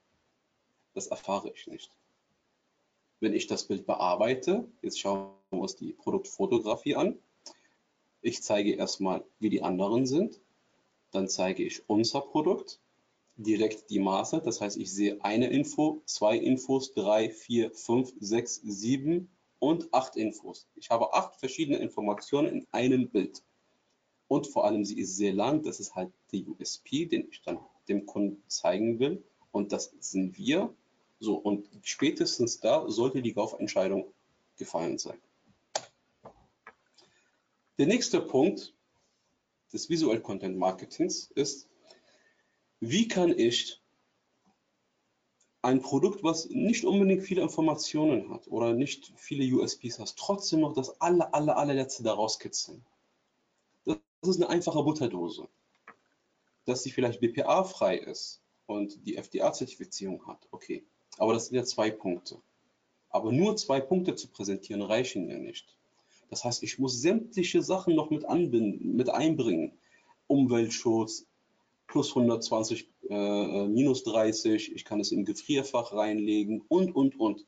das erfahre ich nicht. Wenn ich das Bild bearbeite, jetzt schauen uns die Produktfotografie an. Ich zeige erstmal, wie die anderen sind. Dann zeige ich unser Produkt, direkt die Maße. Das heißt, ich sehe eine Info, zwei Infos, drei, vier, fünf, sechs, sieben und acht Infos. Ich habe acht verschiedene Informationen in einem Bild. Und vor allem, sie ist sehr lang. Das ist halt die USP, den ich dann dem Kunden zeigen will. Und das sind wir. So, und spätestens da sollte die Kaufentscheidung gefallen sein. Der nächste Punkt des Visual Content Marketings ist, wie kann ich ein Produkt, was nicht unbedingt viele Informationen hat oder nicht viele USPs hat, trotzdem noch das aller, aller, allerletzte daraus kitzeln. Das ist eine einfache Butterdose. Dass sie vielleicht BPA-frei ist und die FDA-Zertifizierung hat, okay. Aber das sind ja zwei Punkte. Aber nur zwei Punkte zu präsentieren reichen ja nicht. Das heißt, ich muss sämtliche Sachen noch mit anbinden, mit einbringen. Umweltschutz, plus 120, äh, äh, minus 30, ich kann es im Gefrierfach reinlegen und, und, und.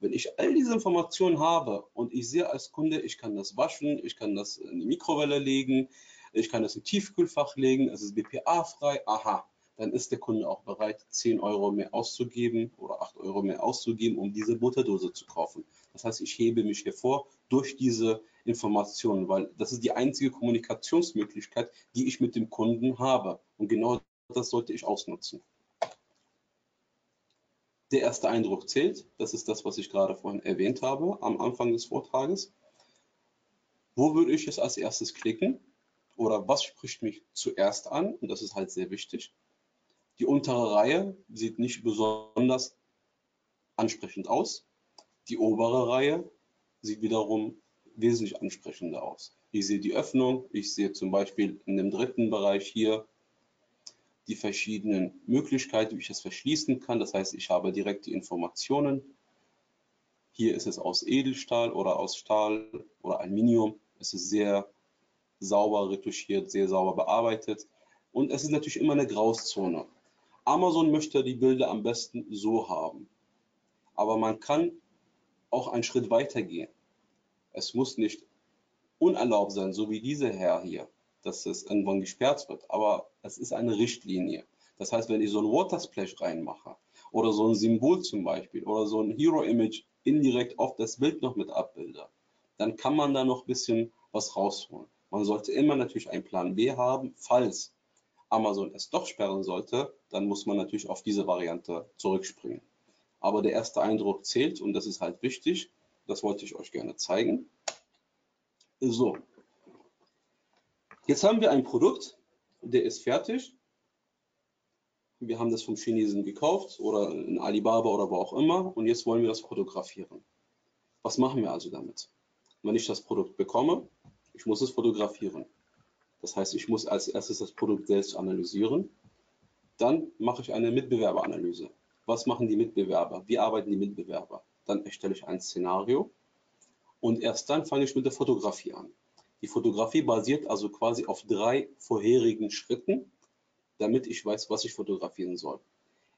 Wenn ich all diese Informationen habe und ich sehe als Kunde, ich kann das waschen, ich kann das in die Mikrowelle legen, ich kann das im Tiefkühlfach legen, es ist BPA-frei, aha, dann ist der Kunde auch bereit, 10 Euro mehr auszugeben oder 8 Euro mehr auszugeben, um diese Butterdose zu kaufen. Das heißt, ich hebe mich hervor durch diese Informationen, weil das ist die einzige Kommunikationsmöglichkeit, die ich mit dem Kunden habe. Und genau das sollte ich ausnutzen. Der erste Eindruck zählt. Das ist das, was ich gerade vorhin erwähnt habe am Anfang des Vortrages. Wo würde ich jetzt als erstes klicken? Oder was spricht mich zuerst an? Und das ist halt sehr wichtig. Die untere Reihe sieht nicht besonders ansprechend aus. Die obere Reihe sieht wiederum wesentlich ansprechender aus. Ich sehe die Öffnung, ich sehe zum Beispiel in dem dritten Bereich hier die verschiedenen Möglichkeiten, wie ich es verschließen kann. Das heißt, ich habe direkt die Informationen. Hier ist es aus Edelstahl oder aus Stahl oder Aluminium. Es ist sehr sauber retuschiert, sehr sauber bearbeitet. Und es ist natürlich immer eine Grauzone. Amazon möchte die Bilder am besten so haben. Aber man kann auch einen Schritt weiter gehen. Es muss nicht unerlaubt sein, so wie dieser Herr hier, dass es irgendwann gesperrt wird. Aber es ist eine Richtlinie. Das heißt, wenn ich so ein Watersplash reinmache oder so ein Symbol zum Beispiel oder so ein Hero-Image indirekt auf das Bild noch mit abbilde, dann kann man da noch ein bisschen was rausholen. Man sollte immer natürlich einen Plan B haben, falls Amazon es doch sperren sollte, dann muss man natürlich auf diese Variante zurückspringen. Aber der erste Eindruck zählt und das ist halt wichtig. Das wollte ich euch gerne zeigen. So, jetzt haben wir ein Produkt, der ist fertig. Wir haben das vom Chinesen gekauft oder in Alibaba oder wo auch immer und jetzt wollen wir das fotografieren. Was machen wir also damit? Wenn ich das Produkt bekomme, ich muss es fotografieren. Das heißt, ich muss als erstes das Produkt selbst analysieren. Dann mache ich eine Mitbewerberanalyse. Was machen die Mitbewerber? Wie arbeiten die Mitbewerber? Dann erstelle ich ein Szenario und erst dann fange ich mit der Fotografie an. Die Fotografie basiert also quasi auf drei vorherigen Schritten, damit ich weiß, was ich fotografieren soll.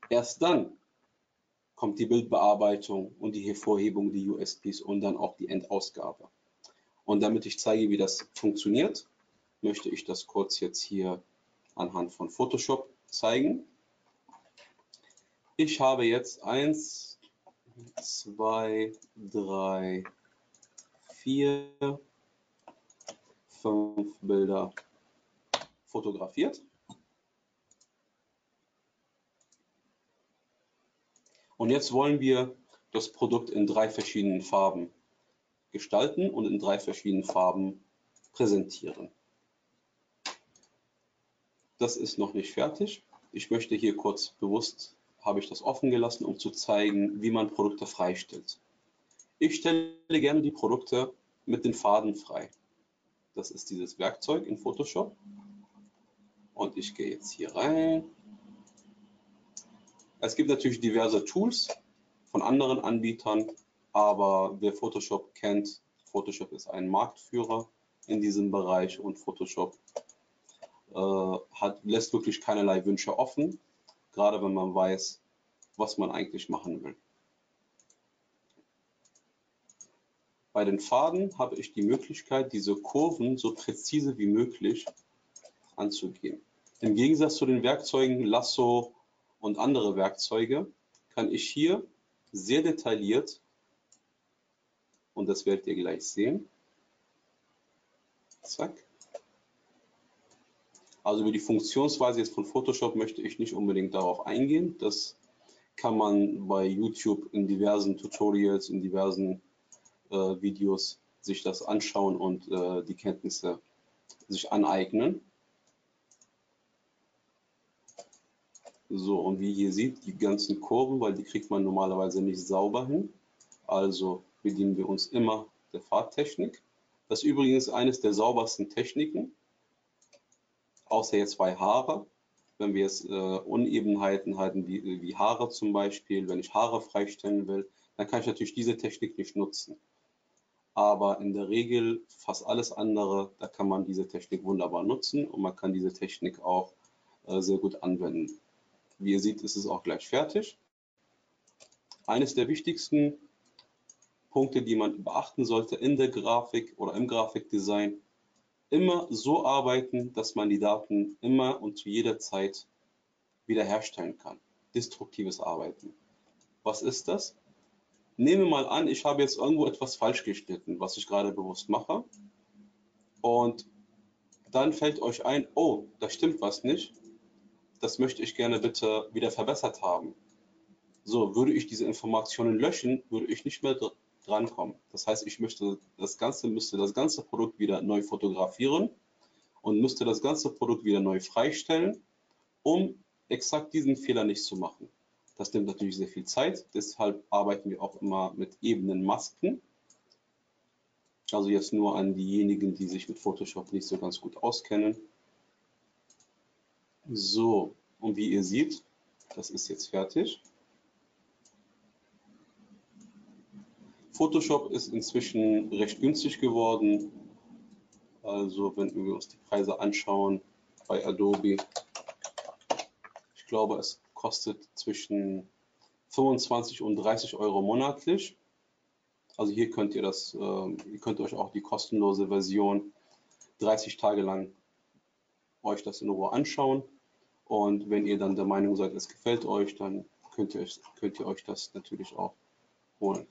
Erst dann kommt die Bildbearbeitung und die Hervorhebung, die USPs und dann auch die Endausgabe. Und damit ich zeige, wie das funktioniert, möchte ich das kurz jetzt hier anhand von Photoshop zeigen. Ich habe jetzt 1, 2, 3, 4, 5 Bilder fotografiert. Und jetzt wollen wir das Produkt in drei verschiedenen Farben gestalten und in drei verschiedenen Farben präsentieren. Das ist noch nicht fertig. Ich möchte hier kurz bewusst, habe ich das offen gelassen, um zu zeigen, wie man Produkte freistellt. Ich stelle gerne die Produkte mit den Faden frei. Das ist dieses Werkzeug in Photoshop. Und ich gehe jetzt hier rein. Es gibt natürlich diverse Tools von anderen Anbietern, aber wer Photoshop kennt, Photoshop ist ein Marktführer in diesem Bereich und Photoshop hat, lässt wirklich keinerlei Wünsche offen, gerade wenn man weiß, was man eigentlich machen will. Bei den Faden habe ich die Möglichkeit, diese Kurven so präzise wie möglich anzugehen. Im Gegensatz zu den Werkzeugen Lasso und andere Werkzeuge kann ich hier sehr detailliert, und das werdet ihr gleich sehen, zack, also über die Funktionsweise jetzt von Photoshop möchte ich nicht unbedingt darauf eingehen. Das kann man bei YouTube in diversen Tutorials, in diversen äh, Videos sich das anschauen und äh, die Kenntnisse sich aneignen. So, und wie ihr seht, die ganzen Kurven, weil die kriegt man normalerweise nicht sauber hin. Also bedienen wir uns immer der Farbtechnik. Das ist übrigens eines der saubersten Techniken außer jetzt bei Haare. Wenn wir jetzt äh, Unebenheiten halten, wie, wie Haare zum Beispiel, wenn ich Haare freistellen will, dann kann ich natürlich diese Technik nicht nutzen. Aber in der Regel fast alles andere, da kann man diese Technik wunderbar nutzen und man kann diese Technik auch äh, sehr gut anwenden. Wie ihr seht, ist es auch gleich fertig. Eines der wichtigsten Punkte, die man beachten sollte in der Grafik oder im Grafikdesign, immer so arbeiten, dass man die Daten immer und zu jeder Zeit wiederherstellen kann. Destruktives Arbeiten. Was ist das? Nehme mal an, ich habe jetzt irgendwo etwas falsch geschnitten, was ich gerade bewusst mache. Und dann fällt euch ein, oh, da stimmt was nicht. Das möchte ich gerne bitte wieder verbessert haben. So, würde ich diese Informationen löschen, würde ich nicht mehr drankommen. Das heißt, ich möchte das Ganze, müsste das ganze Produkt wieder neu fotografieren und müsste das ganze Produkt wieder neu freistellen, um exakt diesen Fehler nicht zu machen. Das nimmt natürlich sehr viel Zeit, deshalb arbeiten wir auch immer mit ebenen Masken. Also jetzt nur an diejenigen, die sich mit Photoshop nicht so ganz gut auskennen. So, und wie ihr seht, das ist jetzt fertig. Photoshop ist inzwischen recht günstig geworden. Also wenn wir uns die Preise anschauen bei Adobe, ich glaube es kostet zwischen 25 und 30 Euro monatlich. Also hier könnt ihr das, äh, ihr könnt euch auch die kostenlose Version 30 Tage lang euch das in Ruhe anschauen. Und wenn ihr dann der Meinung seid, es gefällt euch, dann könnt ihr, könnt ihr euch das natürlich auch holen.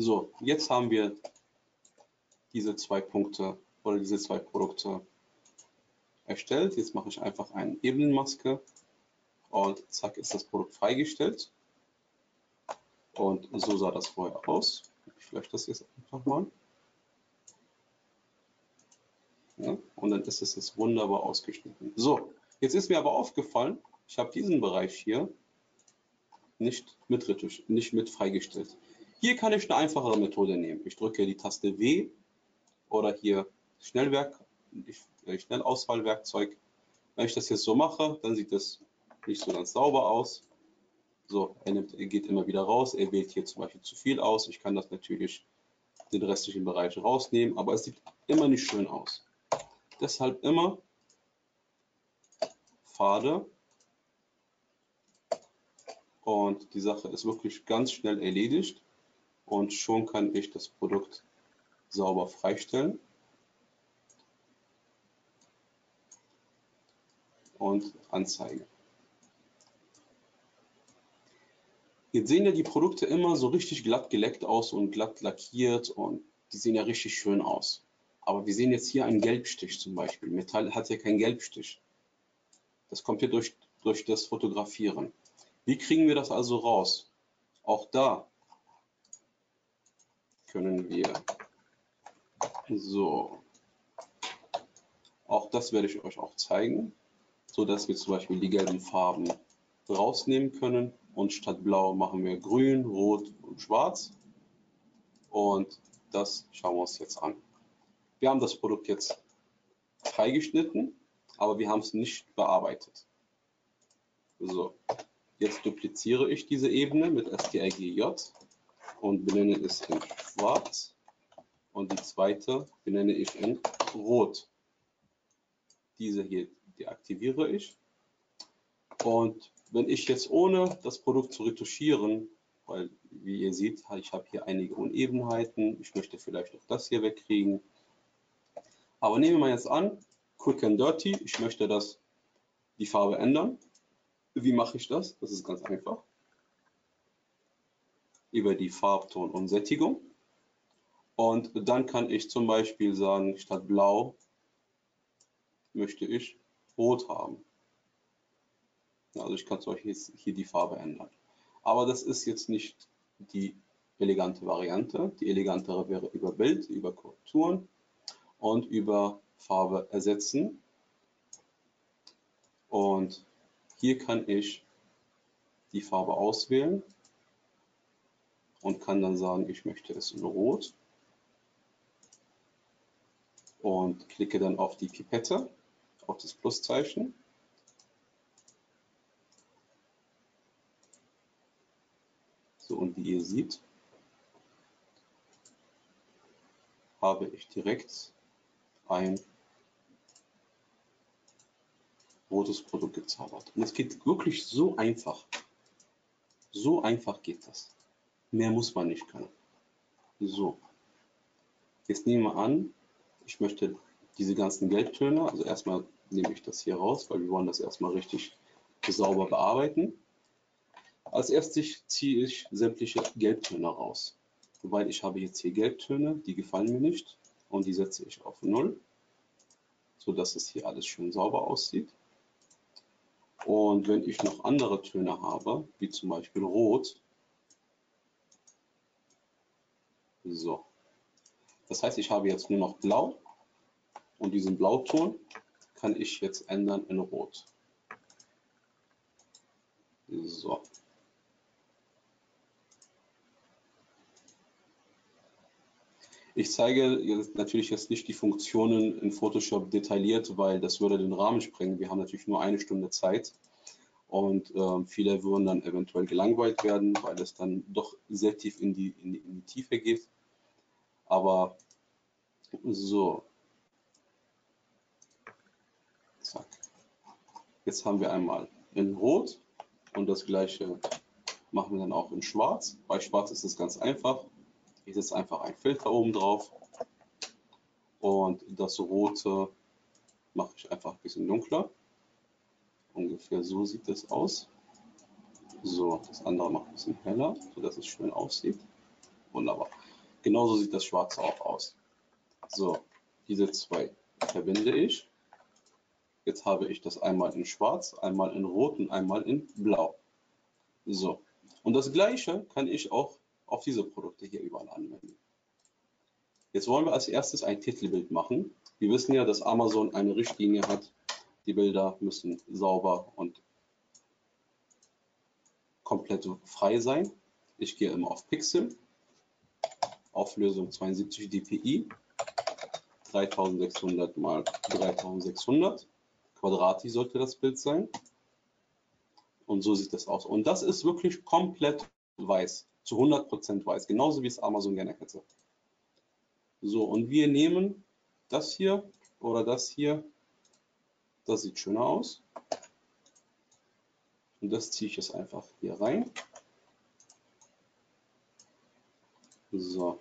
So, jetzt haben wir diese zwei Punkte oder diese zwei Produkte erstellt. Jetzt mache ich einfach eine Ebenenmaske und zack ist das Produkt freigestellt. Und so sah das vorher aus. Ich lösche das jetzt einfach mal. Ja, und dann ist es jetzt wunderbar ausgeschnitten. So, jetzt ist mir aber aufgefallen, ich habe diesen Bereich hier nicht mit, nicht mit freigestellt. Hier kann ich eine einfachere Methode nehmen. Ich drücke die Taste W oder hier Schnellwerk, äh, Schnellauswahlwerkzeug. Wenn ich das jetzt so mache, dann sieht das nicht so ganz sauber aus. So, er, nimmt, er geht immer wieder raus. Er wählt hier zum Beispiel zu viel aus. Ich kann das natürlich den restlichen Bereich rausnehmen, aber es sieht immer nicht schön aus. Deshalb immer Pfade und die Sache ist wirklich ganz schnell erledigt und schon kann ich das Produkt sauber freistellen. Und anzeigen. Jetzt sehen ja die Produkte immer so richtig glatt geleckt aus und glatt lackiert und die sehen ja richtig schön aus. Aber wir sehen jetzt hier einen Gelbstich zum Beispiel. Metall hat ja keinen Gelbstich. Das kommt hier durch, durch das Fotografieren. Wie kriegen wir das also raus? Auch da können wir so, auch das werde ich euch auch zeigen, so dass wir zum Beispiel die gelben Farben rausnehmen können und statt blau machen wir grün, rot und schwarz und das schauen wir uns jetzt an. Wir haben das Produkt jetzt freigeschnitten. aber wir haben es nicht bearbeitet. So, jetzt dupliziere ich diese Ebene mit strgj und benenne es in schwarz und die zweite benenne ich in rot. Diese hier deaktiviere ich und wenn ich jetzt ohne das Produkt zu retuschieren, weil wie ihr seht, ich habe hier einige Unebenheiten, ich möchte vielleicht auch das hier wegkriegen. Aber nehmen wir jetzt an, Quick and Dirty, ich möchte das, die Farbe ändern. Wie mache ich das? Das ist ganz einfach. Über die Farbton und Sättigung. Und dann kann ich zum Beispiel sagen, statt blau möchte ich rot haben. Also ich kann zum Beispiel hier die Farbe ändern. Aber das ist jetzt nicht die elegante Variante. Die elegantere wäre über Bild, über Korrekturen und über Farbe ersetzen. Und hier kann ich die Farbe auswählen und kann dann sagen, ich möchte es in Rot und klicke dann auf die Pipette, auf das Pluszeichen So, und wie ihr seht, habe ich direkt ein rotes Produkt gezaubert. Und es geht wirklich so einfach. So einfach geht das. Mehr muss man nicht können. So. Jetzt nehmen wir an, ich möchte diese ganzen Gelbtöne, also erstmal nehme ich das hier raus, weil wir wollen das erstmal richtig sauber bearbeiten. Als erstes ziehe ich sämtliche Gelbtöne raus. Weil ich habe jetzt hier Gelbtöne, die gefallen mir nicht und die setze ich auf 0, sodass es hier alles schön sauber aussieht. Und wenn ich noch andere Töne habe, wie zum Beispiel Rot, so. Das heißt, ich habe jetzt nur noch Blau und diesen Blauton kann ich jetzt ändern in Rot. So. Ich zeige jetzt natürlich jetzt nicht die Funktionen in Photoshop detailliert, weil das würde den Rahmen sprengen. Wir haben natürlich nur eine Stunde Zeit und äh, viele würden dann eventuell gelangweilt werden, weil es dann doch sehr tief in die, in die, in die Tiefe geht. Aber so. Zack. Jetzt haben wir einmal in Rot und das gleiche machen wir dann auch in Schwarz. Bei Schwarz ist es ganz einfach. Ich setze einfach ein Filter oben drauf und das rote mache ich einfach ein bisschen dunkler. Ungefähr so sieht das aus. So, das andere mache ich ein bisschen heller, sodass es schön aussieht. Wunderbar. Genauso sieht das schwarze auch aus. So, diese zwei verbinde ich. Jetzt habe ich das einmal in schwarz, einmal in rot und einmal in blau. So, und das gleiche kann ich auch auf diese Produkte hier überall anwenden. Jetzt wollen wir als erstes ein Titelbild machen. Wir wissen ja, dass Amazon eine Richtlinie hat. Die Bilder müssen sauber und komplett frei sein. Ich gehe immer auf Pixel, Auflösung 72 dpi, 3600 mal 3600 Quadrati sollte das Bild sein. Und so sieht das aus. Und das ist wirklich komplett weiß zu 100% weiß, genauso wie es Amazon gerne hätte. So, und wir nehmen das hier oder das hier. Das sieht schöner aus. Und das ziehe ich jetzt einfach hier rein. So.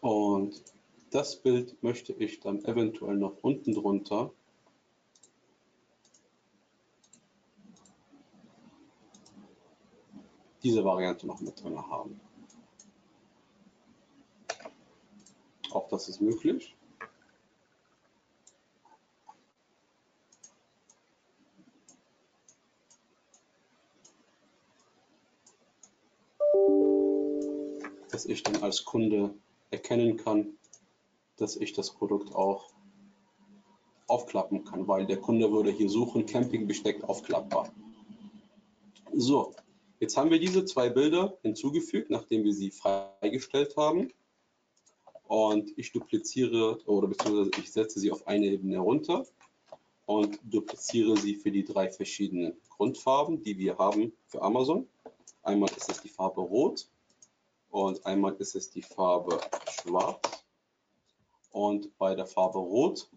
Und das Bild möchte ich dann eventuell noch unten drunter diese Variante noch mit drin haben. Auch das ist möglich. Dass ich dann als Kunde erkennen kann, dass ich das Produkt auch aufklappen kann, weil der Kunde würde hier suchen, Campingbesteck aufklappbar. So, jetzt haben wir diese zwei Bilder hinzugefügt, nachdem wir sie freigestellt haben. Und ich dupliziere oder beziehungsweise ich setze sie auf eine Ebene runter und dupliziere sie für die drei verschiedenen Grundfarben, die wir haben für Amazon. Einmal ist es die Farbe Rot und einmal ist es die Farbe Schwarz. Und bei der Farbe Rot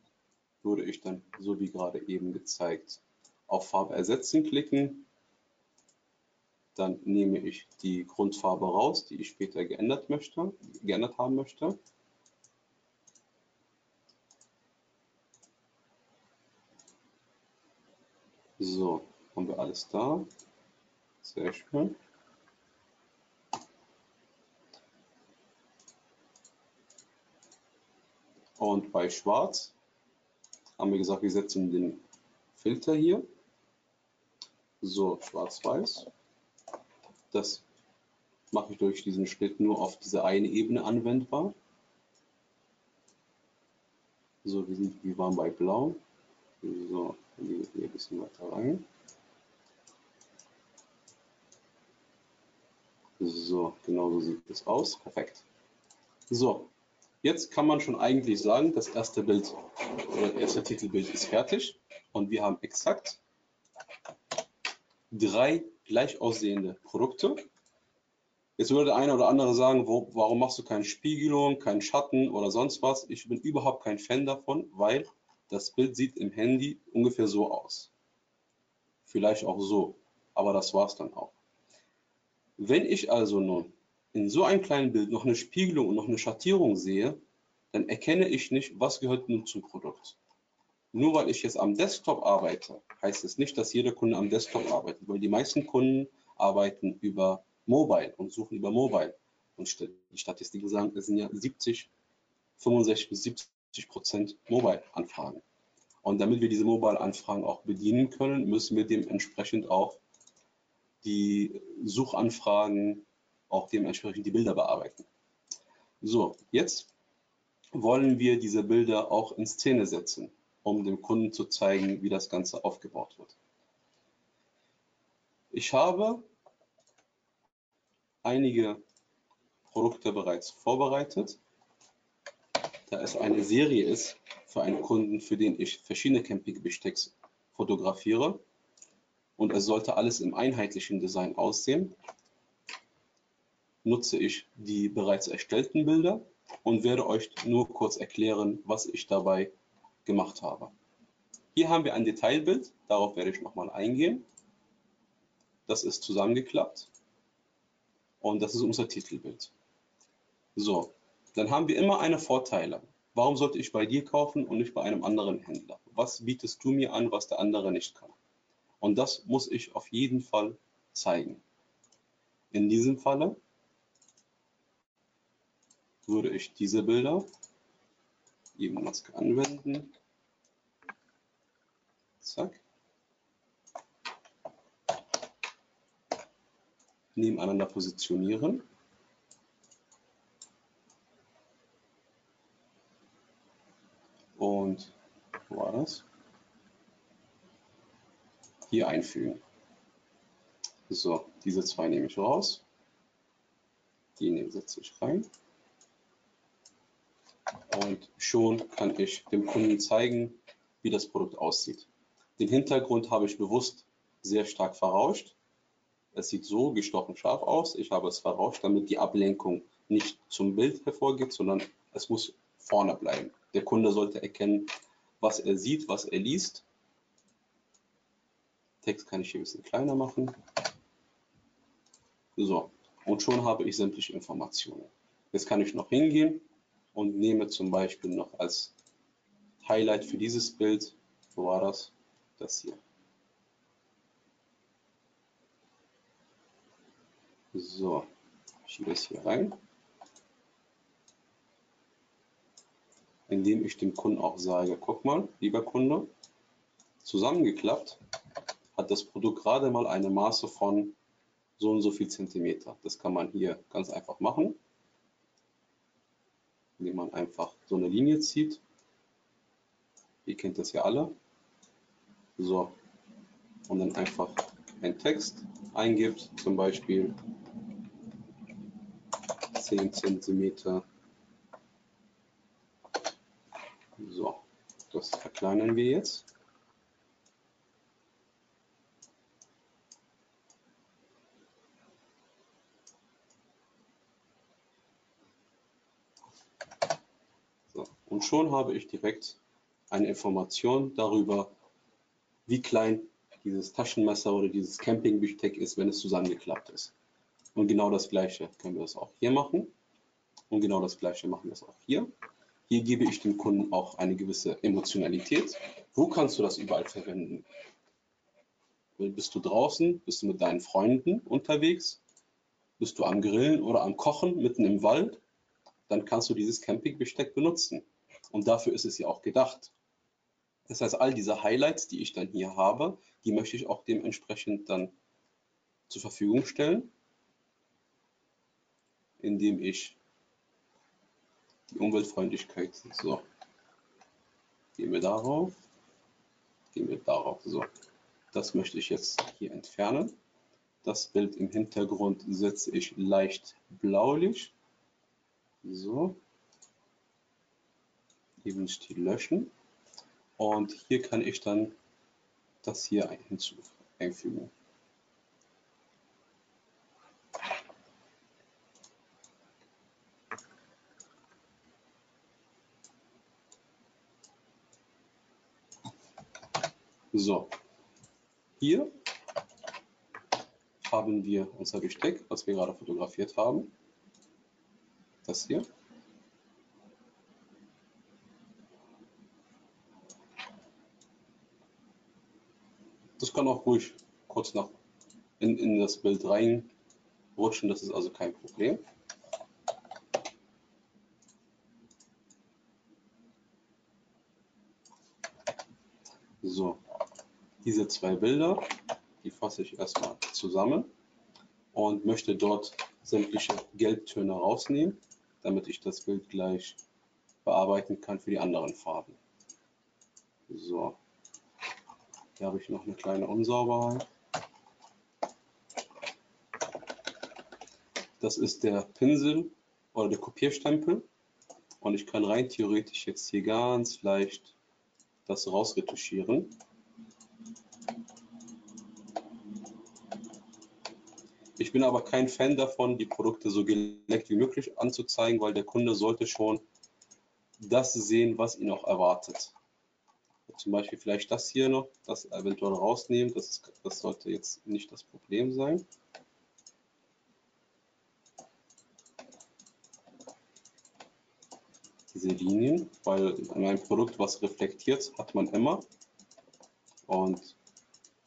würde ich dann, so wie gerade eben gezeigt, auf Farbe ersetzen klicken. Dann nehme ich die Grundfarbe raus, die ich später geändert, möchte, geändert haben möchte. So, haben wir alles da. Sehr schön. Und bei Schwarz haben wir gesagt, wir setzen den Filter hier. So, schwarz-weiß. Das mache ich durch diesen Schnitt nur auf diese eine Ebene anwendbar. So, wir, sind, wir waren bei Blau. So, dann gehen wir hier ein bisschen weiter rein. So, genau so sieht es aus. Perfekt. So, Jetzt kann man schon eigentlich sagen, das erste Bild oder das erste Titelbild ist fertig und wir haben exakt drei gleich aussehende Produkte. Jetzt würde der eine oder andere sagen, wo, warum machst du keine Spiegelung, keinen Schatten oder sonst was? Ich bin überhaupt kein Fan davon, weil das Bild sieht im Handy ungefähr so aus. Vielleicht auch so, aber das war es dann auch. Wenn ich also nun in so einem kleinen Bild noch eine Spiegelung und noch eine Schattierung sehe, dann erkenne ich nicht, was gehört nun zum Produkt. Nur weil ich jetzt am Desktop arbeite, heißt es nicht, dass jeder Kunde am Desktop arbeitet, weil die meisten Kunden arbeiten über Mobile und suchen über Mobile. Und die Statistiken sagen, es sind ja 70, 65 bis 70 Prozent Mobile-Anfragen. Und damit wir diese Mobile-Anfragen auch bedienen können, müssen wir dementsprechend auch die Suchanfragen auch dementsprechend die Bilder bearbeiten. So, jetzt wollen wir diese Bilder auch in Szene setzen, um dem Kunden zu zeigen, wie das Ganze aufgebaut wird. Ich habe einige Produkte bereits vorbereitet. Da es eine Serie ist für einen Kunden, für den ich verschiedene Campingbestecks fotografiere und es sollte alles im einheitlichen Design aussehen, nutze ich die bereits erstellten Bilder und werde euch nur kurz erklären, was ich dabei gemacht habe. Hier haben wir ein Detailbild, darauf werde ich nochmal eingehen. Das ist zusammengeklappt und das ist unser Titelbild. So, dann haben wir immer eine Vorteile. Warum sollte ich bei dir kaufen und nicht bei einem anderen Händler? Was bietest du mir an, was der andere nicht kann? Und das muss ich auf jeden Fall zeigen. In diesem Falle würde ich diese Bilder eben Maske anwenden. Zack. Nebeneinander positionieren. Und wo war das? Hier einfügen. So, diese zwei nehme ich raus. Die setze ich rein und schon kann ich dem Kunden zeigen, wie das Produkt aussieht. Den Hintergrund habe ich bewusst sehr stark verrauscht. Es sieht so gestochen scharf aus. Ich habe es verrauscht, damit die Ablenkung nicht zum Bild hervorgeht, sondern es muss vorne bleiben. Der Kunde sollte erkennen, was er sieht, was er liest. Text kann ich hier ein bisschen kleiner machen. So, und schon habe ich sämtliche Informationen. Jetzt kann ich noch hingehen und nehme zum Beispiel noch als Highlight für dieses Bild, wo war das? Das hier. So, schiebe es hier rein. Indem ich dem Kunden auch sage, guck mal, lieber Kunde, zusammengeklappt hat das Produkt gerade mal eine Maße von so und so viel Zentimeter. Das kann man hier ganz einfach machen indem man einfach so eine Linie zieht. Ihr kennt das ja alle. So. Und dann einfach ein Text eingibt, zum Beispiel 10 cm. So, das verkleinern wir jetzt. So, und schon habe ich direkt eine Information darüber, wie klein dieses Taschenmesser oder dieses Campingbesteck ist, wenn es zusammengeklappt ist. Und genau das gleiche können wir das auch hier machen. Und genau das gleiche machen wir es auch hier. Hier gebe ich dem Kunden auch eine gewisse Emotionalität. Wo kannst du das überall verwenden? Bist du draußen? Bist du mit deinen Freunden unterwegs? Bist du am Grillen oder am Kochen mitten im Wald? Dann kannst du dieses Campingbesteck benutzen. Und dafür ist es ja auch gedacht. Das heißt, all diese Highlights, die ich dann hier habe, die möchte ich auch dementsprechend dann zur Verfügung stellen, indem ich die Umweltfreundlichkeit, so, gehen wir darauf, gehen wir darauf, so, das möchte ich jetzt hier entfernen. Das Bild im Hintergrund setze ich leicht blaulich, so, eben Stil löschen. Und hier kann ich dann das hier hinzufügen. So, hier haben wir unser Besteck, was wir gerade fotografiert haben. Das hier. Das kann auch ruhig kurz nach in, in das Bild reinrutschen, das ist also kein Problem. So, diese zwei Bilder, die fasse ich erstmal zusammen und möchte dort sämtliche Gelbtöne rausnehmen, damit ich das Bild gleich bearbeiten kann für die anderen Farben. So, hier habe ich noch eine kleine Unsauberheit. Das ist der Pinsel oder der Kopierstempel. Und ich kann rein theoretisch jetzt hier ganz leicht das rausretuschieren. Bin aber kein Fan davon, die Produkte so geleckt wie möglich anzuzeigen, weil der Kunde sollte schon das sehen, was ihn auch erwartet zum Beispiel vielleicht das hier noch, das eventuell rausnehmen. Das, ist, das sollte jetzt nicht das Problem sein. Diese Linien, weil in einem Produkt, was reflektiert, hat man immer. Und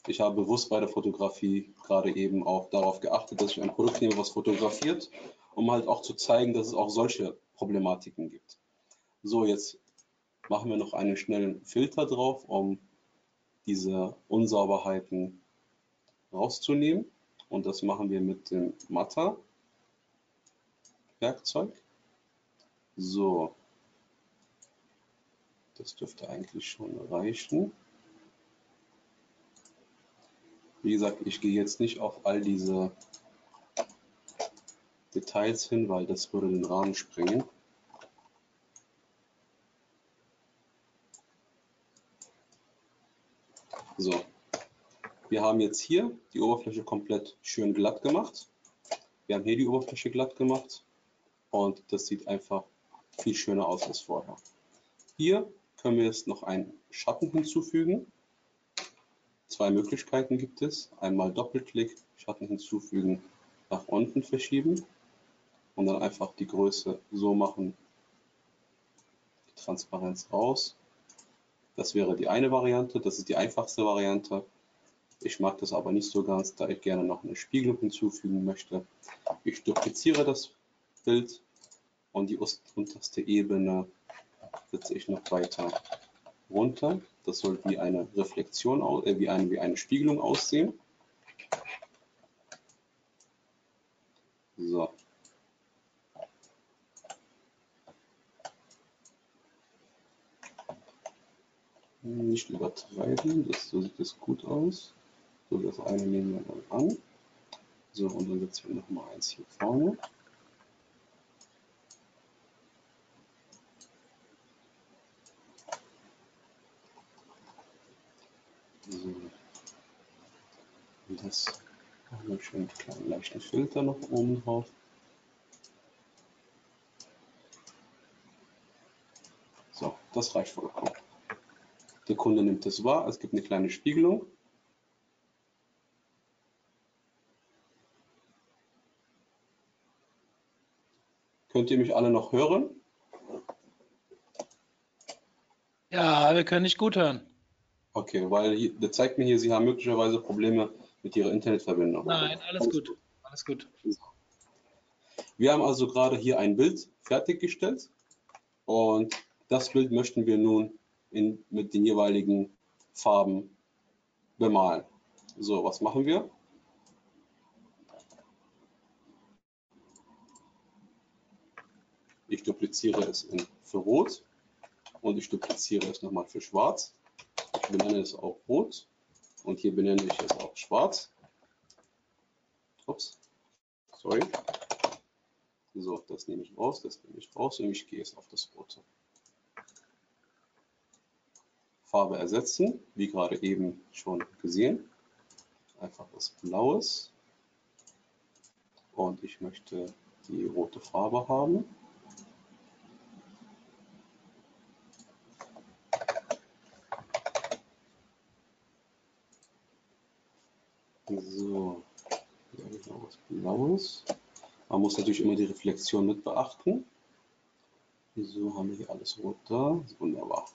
ich habe bewusst bei der Fotografie gerade eben auch darauf geachtet, dass ich ein Produkt nehme, was fotografiert, um halt auch zu zeigen, dass es auch solche Problematiken gibt. So, jetzt machen wir noch einen schnellen Filter drauf, um diese Unsauberheiten rauszunehmen. Und das machen wir mit dem Matter Werkzeug. So, das dürfte eigentlich schon reichen. Wie gesagt, ich gehe jetzt nicht auf all diese Details hin, weil das würde den Rahmen sprengen. So, wir haben jetzt hier die Oberfläche komplett schön glatt gemacht. Wir haben hier die Oberfläche glatt gemacht und das sieht einfach viel schöner aus als vorher. Hier können wir jetzt noch einen Schatten hinzufügen. Zwei Möglichkeiten gibt es. Einmal Doppelklick, Schatten hinzufügen, nach unten verschieben und dann einfach die Größe so machen, die Transparenz raus das wäre die eine Variante, das ist die einfachste Variante. Ich mag das aber nicht so ganz, da ich gerne noch eine Spiegelung hinzufügen möchte. Ich dupliziere das Bild und die unterste Ebene setze ich noch weiter runter. Das soll wie eine Reflexion, äh, wie, eine, wie eine Spiegelung aussehen. So. Nicht übertreiben, das, so sieht das gut aus. So, das eine nehmen wir dann an. So, und dann setzen wir noch mal eins hier vorne. So. Und das wir schön einen kleinen leichten Filter noch oben drauf. So, das reicht vollkommen. Der Kunde nimmt es wahr, es gibt eine kleine Spiegelung. Könnt ihr mich alle noch hören? Ja, wir können nicht gut hören. Okay, weil hier, der zeigt mir hier, Sie haben möglicherweise Probleme mit Ihrer Internetverbindung. Nein, alles gut. Alles gut. Wir haben also gerade hier ein Bild fertiggestellt und das Bild möchten wir nun in, mit den jeweiligen Farben bemalen. So, was machen wir? Ich dupliziere es in, für Rot und ich dupliziere es nochmal für Schwarz. Ich benenne es auch Rot und hier benenne ich es auch Schwarz. Ups, sorry. So, das nehme ich raus, das nehme ich raus und ich gehe jetzt auf das Rote. Farbe ersetzen, wie gerade eben schon gesehen. Einfach was Blaues. Und ich möchte die rote Farbe haben. So, hier habe ich noch was Blaues. Man muss natürlich immer die Reflexion mit beachten. So haben wir hier alles rot da. Wunderbar.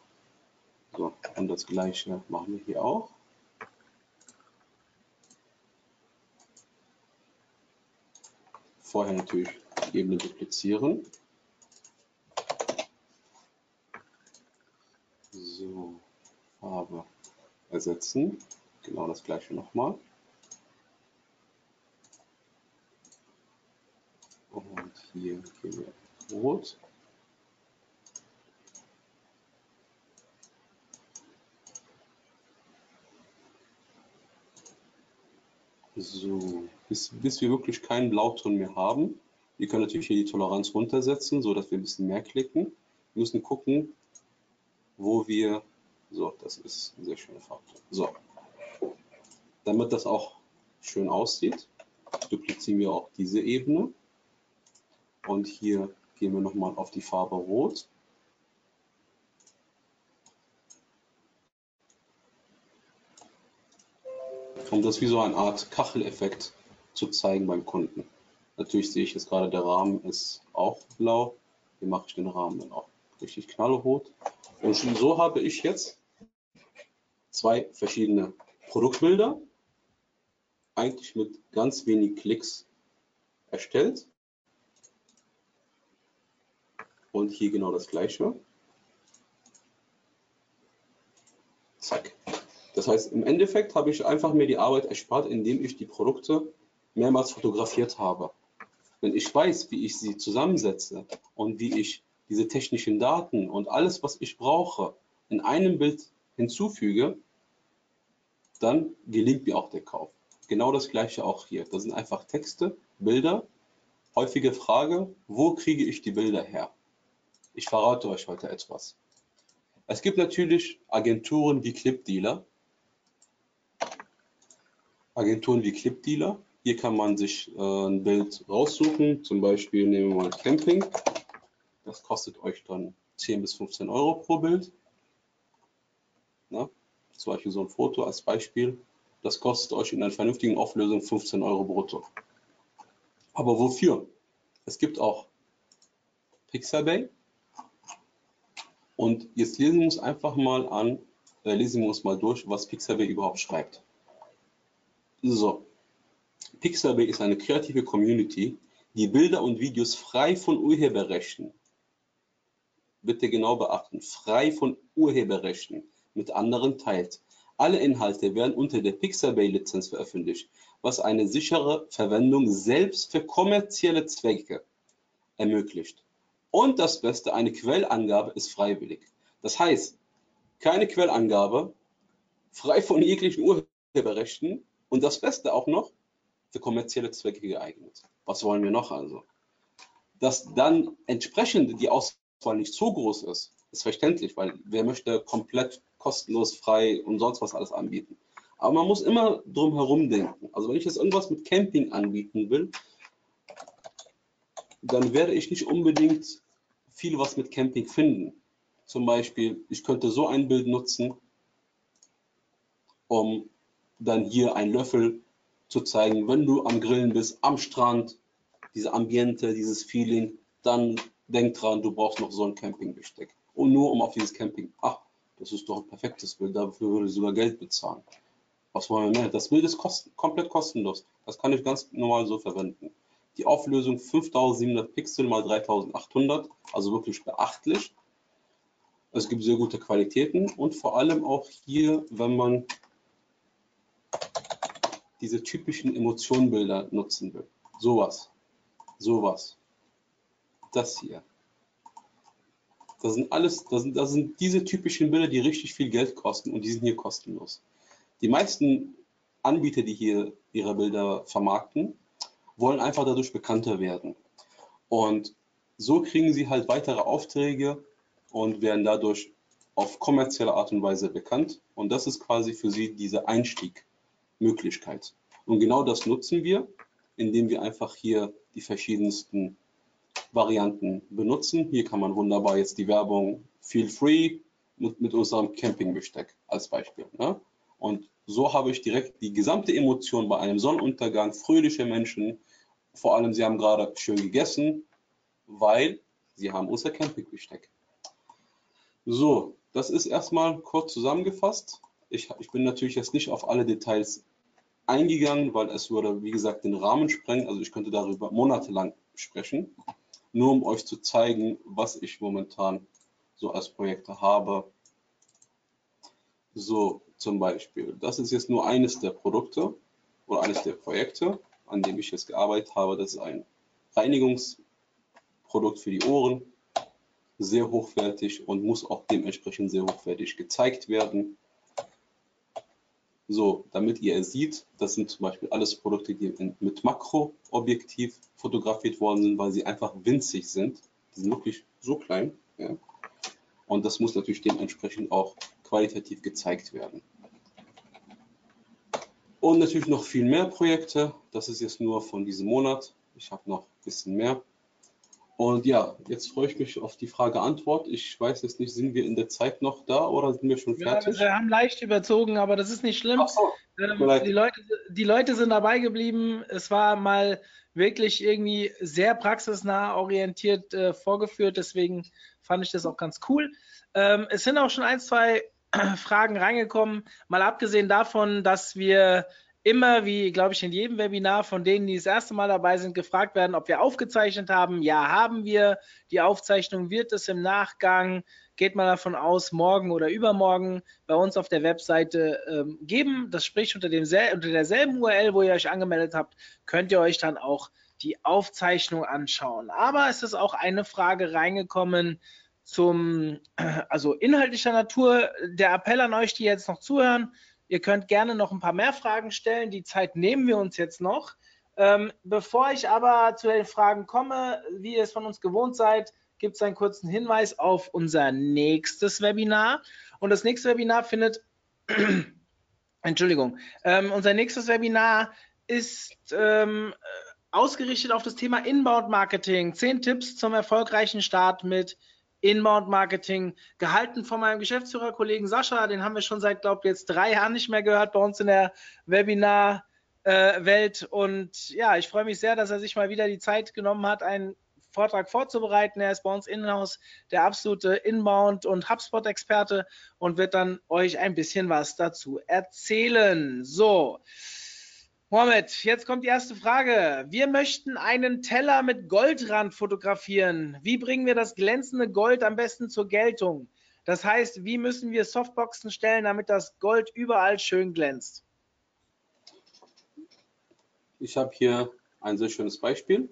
So, und das gleiche machen wir hier auch. Vorher natürlich die Ebene duplizieren. So, Farbe ersetzen. Genau das gleiche nochmal. Und hier gehen wir rot. So, bis, bis wir wirklich keinen Blauton mehr haben. Wir können natürlich hier die Toleranz runtersetzen, so dass wir ein bisschen mehr klicken. Wir müssen gucken, wo wir, so, das ist ein sehr schöner Farbton. So, damit das auch schön aussieht, duplizieren wir auch diese Ebene. Und hier gehen wir nochmal auf die Farbe Rot. um das wie so eine Art Kacheleffekt zu zeigen beim Kunden. Natürlich sehe ich jetzt gerade, der Rahmen ist auch blau. Hier mache ich den Rahmen dann auch richtig knallrot. Und schon so habe ich jetzt zwei verschiedene Produktbilder, eigentlich mit ganz wenig Klicks erstellt. Und hier genau das gleiche. Zack. Das heißt, im Endeffekt habe ich einfach mir die Arbeit erspart, indem ich die Produkte mehrmals fotografiert habe. Wenn ich weiß, wie ich sie zusammensetze und wie ich diese technischen Daten und alles, was ich brauche, in einem Bild hinzufüge, dann gelingt mir auch der Kauf. Genau das gleiche auch hier. Das sind einfach Texte, Bilder. Häufige Frage, wo kriege ich die Bilder her? Ich verrate euch heute etwas. Es gibt natürlich Agenturen wie Clipdealer, Agenturen wie Clipdealer. Hier kann man sich äh, ein Bild raussuchen. Zum Beispiel nehmen wir mal Camping. Das kostet euch dann 10 bis 15 Euro pro Bild. Na, zum Beispiel so ein Foto als Beispiel. Das kostet euch in einer vernünftigen Auflösung 15 Euro brutto. Aber wofür? Es gibt auch Pixabay. Und jetzt lesen wir uns einfach mal an, äh, lesen wir uns mal durch, was Pixabay überhaupt schreibt. So, Pixabay ist eine kreative Community, die Bilder und Videos frei von Urheberrechten, bitte genau beachten, frei von Urheberrechten mit anderen teilt. Alle Inhalte werden unter der Pixabay-Lizenz veröffentlicht, was eine sichere Verwendung selbst für kommerzielle Zwecke ermöglicht. Und das Beste, eine Quellangabe ist freiwillig. Das heißt, keine Quellangabe, frei von jeglichen Urheberrechten und das Beste auch noch für kommerzielle Zwecke geeignet. Was wollen wir noch also? Dass dann entsprechend die Auswahl nicht so groß ist, ist verständlich, weil wer möchte komplett kostenlos, frei und sonst was alles anbieten. Aber man muss immer drum herum denken. Also wenn ich jetzt irgendwas mit Camping anbieten will, dann werde ich nicht unbedingt viel was mit Camping finden. Zum Beispiel, ich könnte so ein Bild nutzen, um dann hier einen Löffel zu zeigen, wenn du am Grillen bist, am Strand, diese Ambiente, dieses Feeling, dann denk dran, du brauchst noch so ein Campingbesteck. Und nur um auf dieses Camping, ach, das ist doch ein perfektes Bild, dafür würde ich sogar Geld bezahlen. Was wollen wir mehr? Das Bild ist kosten, komplett kostenlos. Das kann ich ganz normal so verwenden. Die Auflösung 5700 Pixel mal 3800, also wirklich beachtlich. Es gibt sehr gute Qualitäten und vor allem auch hier, wenn man diese typischen Emotionenbilder nutzen will. Sowas, sowas, das hier. Das sind alles, das sind, das sind diese typischen Bilder, die richtig viel Geld kosten und die sind hier kostenlos. Die meisten Anbieter, die hier ihre Bilder vermarkten, wollen einfach dadurch bekannter werden. Und so kriegen sie halt weitere Aufträge und werden dadurch auf kommerzielle Art und Weise bekannt. Und das ist quasi für sie diese Einstiegmöglichkeit. Und genau das nutzen wir, indem wir einfach hier die verschiedensten Varianten benutzen. Hier kann man wunderbar jetzt die Werbung Feel Free mit, mit unserem Campingbesteck als Beispiel. Ne? Und so habe ich direkt die gesamte Emotion bei einem Sonnenuntergang, fröhliche Menschen, vor allem sie haben gerade schön gegessen, weil sie haben unser Campingbesteck. So, das ist erstmal kurz zusammengefasst. Ich, ich bin natürlich jetzt nicht auf alle Details eingegangen, weil es würde, wie gesagt, den Rahmen sprengen. Also ich könnte darüber monatelang sprechen, nur um euch zu zeigen, was ich momentan so als Projekte habe. So, zum Beispiel, das ist jetzt nur eines der Produkte oder eines der Projekte, an dem ich jetzt gearbeitet habe. Das ist ein Reinigungsprodukt für die Ohren, sehr hochwertig und muss auch dementsprechend sehr hochwertig gezeigt werden. So, damit ihr es seht, das sind zum Beispiel alles Produkte, die mit Makroobjektiv fotografiert worden sind, weil sie einfach winzig sind. Die sind wirklich so klein. Ja. Und das muss natürlich dementsprechend auch qualitativ gezeigt werden. Und natürlich noch viel mehr Projekte. Das ist jetzt nur von diesem Monat. Ich habe noch ein bisschen mehr. Und ja, jetzt freue ich mich auf die Frage-Antwort. Ich weiß jetzt nicht, sind wir in der Zeit noch da oder sind wir schon fertig? Ja, wir haben leicht überzogen, aber das ist nicht schlimm. So, ähm, die, Leute, die Leute sind dabei geblieben. Es war mal wirklich irgendwie sehr praxisnah orientiert äh, vorgeführt. Deswegen fand ich das auch ganz cool. Ähm, es sind auch schon ein, zwei Fragen reingekommen. Mal abgesehen davon, dass wir immer, wie glaube ich in jedem Webinar von denen, die das erste Mal dabei sind, gefragt werden, ob wir aufgezeichnet haben. Ja, haben wir. Die Aufzeichnung wird es im Nachgang, geht mal davon aus, morgen oder übermorgen bei uns auf der Webseite ähm, geben. Das spricht unter, dem unter derselben URL, wo ihr euch angemeldet habt, könnt ihr euch dann auch die Aufzeichnung anschauen. Aber es ist auch eine Frage reingekommen, zum, also inhaltlicher Natur. Der Appell an euch, die jetzt noch zuhören, ihr könnt gerne noch ein paar mehr Fragen stellen. Die Zeit nehmen wir uns jetzt noch. Ähm, bevor ich aber zu den Fragen komme, wie ihr es von uns gewohnt seid, gibt es einen kurzen Hinweis auf unser nächstes Webinar. Und das nächste Webinar findet, Entschuldigung, ähm, unser nächstes Webinar ist ähm, ausgerichtet auf das Thema Inbound Marketing. Zehn Tipps zum erfolgreichen Start mit Inbound Marketing, gehalten von meinem Geschäftsführerkollegen Sascha. Den haben wir schon seit, glaube ich, jetzt drei Jahren nicht mehr gehört bei uns in der Webinar-Welt. Äh, und ja, ich freue mich sehr, dass er sich mal wieder die Zeit genommen hat, einen Vortrag vorzubereiten. Er ist bei uns in-house der absolute Inbound- und HubSpot-Experte und wird dann euch ein bisschen was dazu erzählen. So, Mohamed, jetzt kommt die erste Frage. Wir möchten einen Teller mit Goldrand fotografieren. Wie bringen wir das glänzende Gold am besten zur Geltung? Das heißt, wie müssen wir Softboxen stellen, damit das Gold überall schön glänzt? Ich habe hier ein sehr schönes Beispiel.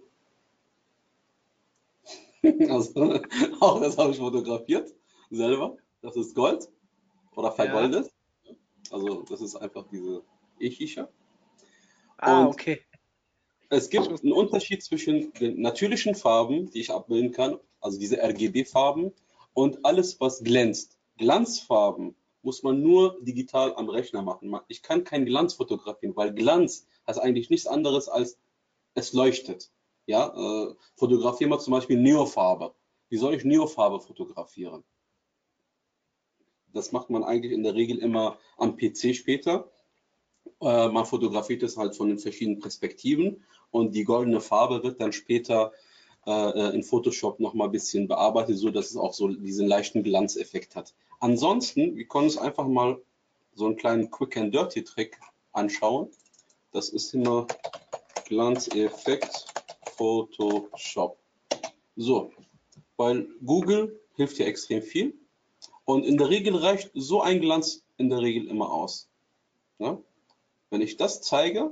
Also, auch das habe ich fotografiert selber. Das ist Gold. oder vergoldet. Ja. Also das ist einfach diese E-Shisha. Ah, okay. Es gibt einen Unterschied zwischen den natürlichen Farben, die ich abbilden kann, also diese RGB-Farben, und alles, was glänzt. Glanzfarben muss man nur digital am Rechner machen. Ich kann kein Glanz fotografieren, weil Glanz heißt eigentlich nichts anderes als es leuchtet. Ja, äh, fotografieren wir zum Beispiel Neofarbe. Wie soll ich Neofarbe fotografieren? Das macht man eigentlich in der Regel immer am PC später. Äh, man fotografiert es halt von den verschiedenen Perspektiven und die goldene Farbe wird dann später äh, in Photoshop noch mal ein bisschen bearbeitet, so dass es auch so diesen leichten Glanzeffekt hat. Ansonsten, wir können uns einfach mal so einen kleinen Quick and Dirty Trick anschauen. Das ist immer Glanzeffekt Photoshop. So, weil Google hilft ja extrem viel und in der Regel reicht so ein Glanz in der Regel immer aus. Ja? Wenn ich das zeige,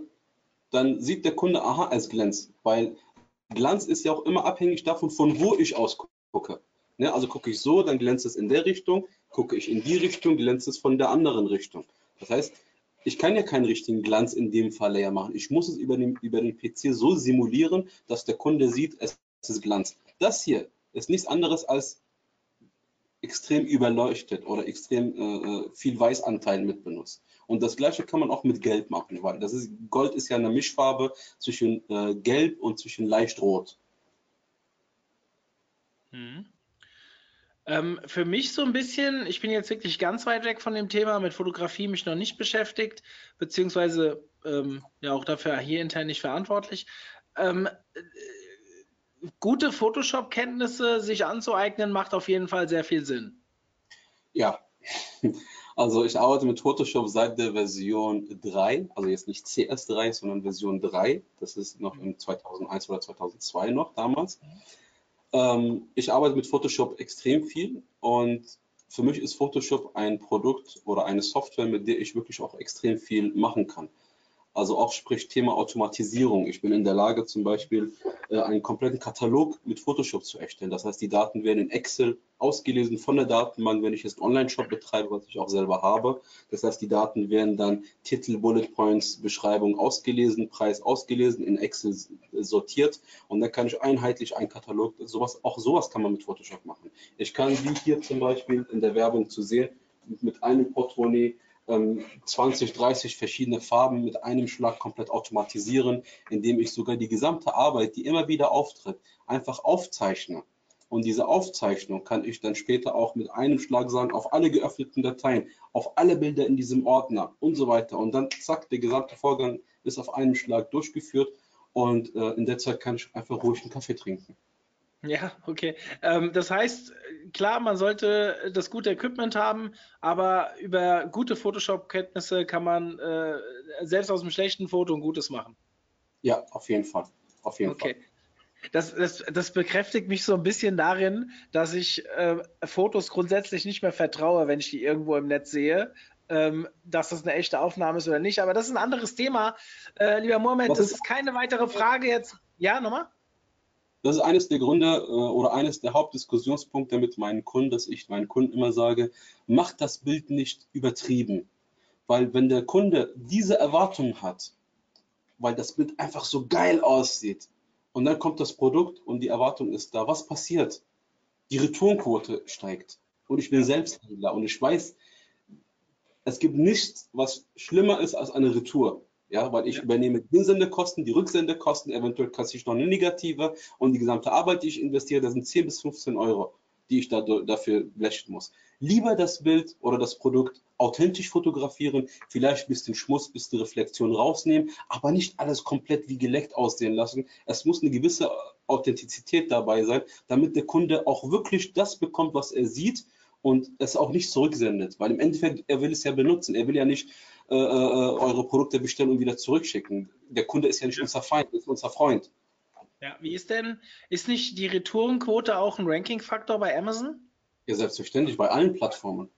dann sieht der Kunde, aha, es glänzt, weil Glanz ist ja auch immer abhängig davon, von wo ich aus gucke. Ne? Also gucke ich so, dann glänzt es in der Richtung, gucke ich in die Richtung, glänzt es von der anderen Richtung. Das heißt, ich kann ja keinen richtigen Glanz in dem Fall ja machen. Ich muss es über den, über den PC so simulieren, dass der Kunde sieht, es ist Glanz. Das hier ist nichts anderes als extrem überleuchtet oder extrem äh, äh viel Weißanteil mit benutzt. Und das gleiche kann man auch mit Gelb machen, weil das ist, Gold ist ja eine Mischfarbe zwischen äh, Gelb und zwischen leicht Rot. Hm. Ähm, für mich so ein bisschen, ich bin jetzt wirklich ganz weit weg von dem Thema, mit Fotografie mich noch nicht beschäftigt, beziehungsweise ähm, ja auch dafür hier intern nicht verantwortlich. Ähm, äh, gute Photoshop-Kenntnisse sich anzueignen, macht auf jeden Fall sehr viel Sinn. Ja, also ich arbeite mit Photoshop seit der Version 3, also jetzt nicht CS3, sondern Version 3. Das ist noch im 2001 oder 2002 noch damals. Ähm, ich arbeite mit Photoshop extrem viel und für mich ist Photoshop ein Produkt oder eine Software, mit der ich wirklich auch extrem viel machen kann. Also auch sprich Thema Automatisierung. Ich bin in der Lage, zum Beispiel äh, einen kompletten Katalog mit Photoshop zu erstellen. Das heißt, die Daten werden in Excel ausgelesen von der Datenbank, wenn ich jetzt Online-Shop betreibe, was ich auch selber habe. Das heißt, die Daten werden dann Titel, Bullet Points, Beschreibung ausgelesen, Preis ausgelesen, in Excel sortiert und dann kann ich einheitlich einen Katalog, sowas, auch sowas kann man mit Photoshop machen. Ich kann, wie hier zum Beispiel in der Werbung zu sehen, mit einem Portemonnaie 20, ähm, 30 verschiedene Farben mit einem Schlag komplett automatisieren, indem ich sogar die gesamte Arbeit, die immer wieder auftritt, einfach aufzeichne. Und diese Aufzeichnung kann ich dann später auch mit einem Schlag sagen, auf alle geöffneten Dateien, auf alle Bilder in diesem Ordner und so weiter. Und dann zack, der gesamte Vorgang ist auf einen Schlag durchgeführt und äh, in der Zeit kann ich einfach ruhig einen Kaffee trinken. Ja, okay. Ähm, das heißt, klar, man sollte das gute Equipment haben, aber über gute Photoshop-Kenntnisse kann man äh, selbst aus einem schlechten Foto ein gutes machen. Ja, auf jeden Fall. Auf jeden okay. Fall. Das, das, das bekräftigt mich so ein bisschen darin, dass ich äh, Fotos grundsätzlich nicht mehr vertraue, wenn ich die irgendwo im Netz sehe, ähm, dass das eine echte Aufnahme ist oder nicht. Aber das ist ein anderes Thema. Äh, lieber Mohamed, das ist keine weitere Frage jetzt. Ja, nochmal? Das ist eines der Gründe äh, oder eines der Hauptdiskussionspunkte mit meinen Kunden, dass ich meinen Kunden immer sage, macht das Bild nicht übertrieben. Weil wenn der Kunde diese Erwartung hat, weil das Bild einfach so geil aussieht und dann kommt das Produkt und die Erwartung ist da, was passiert? Die Returnquote steigt. Und ich bin Selbsthändler und ich weiß, es gibt nichts, was schlimmer ist als eine Retour. Ja, weil ich ja. übernehme die Hinsendekosten, die Rücksendekosten, eventuell kassiere ich noch eine negative und die gesamte Arbeit, die ich investiere, das sind 10 bis 15 Euro, die ich da, dafür blechen muss. Lieber das Bild oder das Produkt authentisch fotografieren, vielleicht ein bisschen Schmutz, ein bisschen Reflexion rausnehmen, aber nicht alles komplett wie geleckt aussehen lassen. Es muss eine gewisse Authentizität dabei sein, damit der Kunde auch wirklich das bekommt, was er sieht und es auch nicht zurücksendet, weil im Endeffekt, er will es ja benutzen. Er will ja nicht äh, äh, eure Produkte bestellen und wieder zurückschicken. Der Kunde ist ja nicht unser Feind, ist unser Freund. Ja, wie ist denn, ist nicht die Retourenquote auch ein Ranking-Faktor bei Amazon? Ja, selbstverständlich, bei allen Plattformen.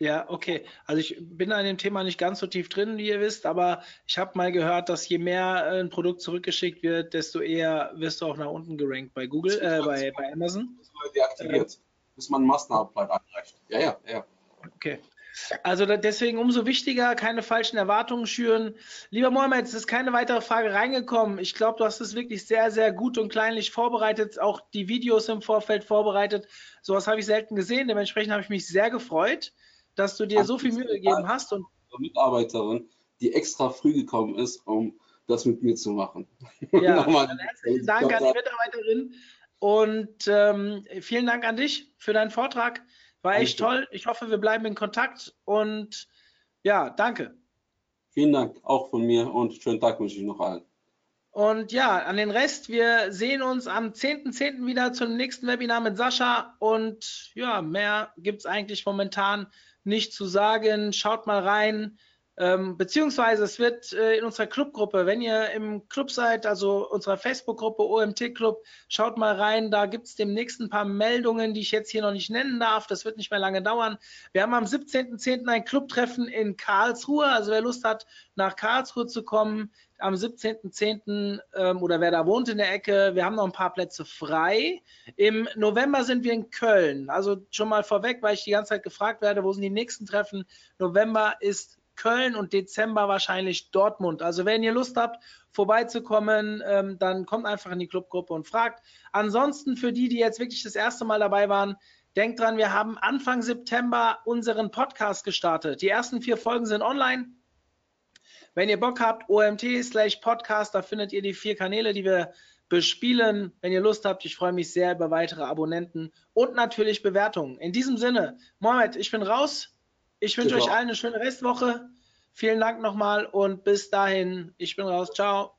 Ja, okay. Also ich bin an dem Thema nicht ganz so tief drin, wie ihr wisst, aber ich habe mal gehört, dass je mehr äh, ein Produkt zurückgeschickt wird, desto eher wirst du auch nach unten gerankt bei Google, äh, bei, bei Amazon. Das wird deaktiviert, äh, bis man einen Massenabgleich einreicht. Ja, ja, ja. Okay. Also deswegen umso wichtiger, keine falschen Erwartungen schüren. Lieber Mohamed, es ist keine weitere Frage reingekommen. Ich glaube, du hast es wirklich sehr, sehr gut und kleinlich vorbereitet, auch die Videos im Vorfeld vorbereitet. Sowas habe ich selten gesehen. Dementsprechend habe ich mich sehr gefreut, dass du dir so viel Mühe gegeben hast. Und Mitarbeiterin, die extra früh gekommen ist, um das mit mir zu machen. Ja, herzlichen Dank an die Mitarbeiterin und ähm, vielen Dank an dich für deinen Vortrag. War echt toll. Ich hoffe, wir bleiben in Kontakt und ja, danke. Vielen Dank auch von mir und schönen Tag wünsche ich noch allen. Und ja, an den Rest, wir sehen uns am 10.10. .10. wieder zum nächsten Webinar mit Sascha. Und ja, mehr gibt es eigentlich momentan nicht zu sagen. Schaut mal rein. Ähm, beziehungsweise es wird äh, in unserer Clubgruppe, wenn ihr im Club seid, also unserer Facebook-Gruppe OMT Club, schaut mal rein, da gibt es demnächst ein paar Meldungen, die ich jetzt hier noch nicht nennen darf. Das wird nicht mehr lange dauern. Wir haben am 17.10. ein Clubtreffen in Karlsruhe. Also wer Lust hat, nach Karlsruhe zu kommen, am 17.10. Ähm, oder wer da wohnt in der Ecke, wir haben noch ein paar Plätze frei. Im November sind wir in Köln. Also schon mal vorweg, weil ich die ganze Zeit gefragt werde, wo sind die nächsten Treffen? November ist Köln und Dezember wahrscheinlich Dortmund. Also wenn ihr Lust habt, vorbeizukommen, ähm, dann kommt einfach in die Clubgruppe und fragt. Ansonsten für die, die jetzt wirklich das erste Mal dabei waren, denkt dran, wir haben Anfang September unseren Podcast gestartet. Die ersten vier Folgen sind online. Wenn ihr Bock habt, OMT slash Podcast, da findet ihr die vier Kanäle, die wir bespielen. Wenn ihr Lust habt, ich freue mich sehr über weitere Abonnenten und natürlich Bewertungen. In diesem Sinne, Mohamed, ich bin raus. Ich wünsche euch allen eine schöne Restwoche. Vielen Dank nochmal und bis dahin. Ich bin raus. Ciao.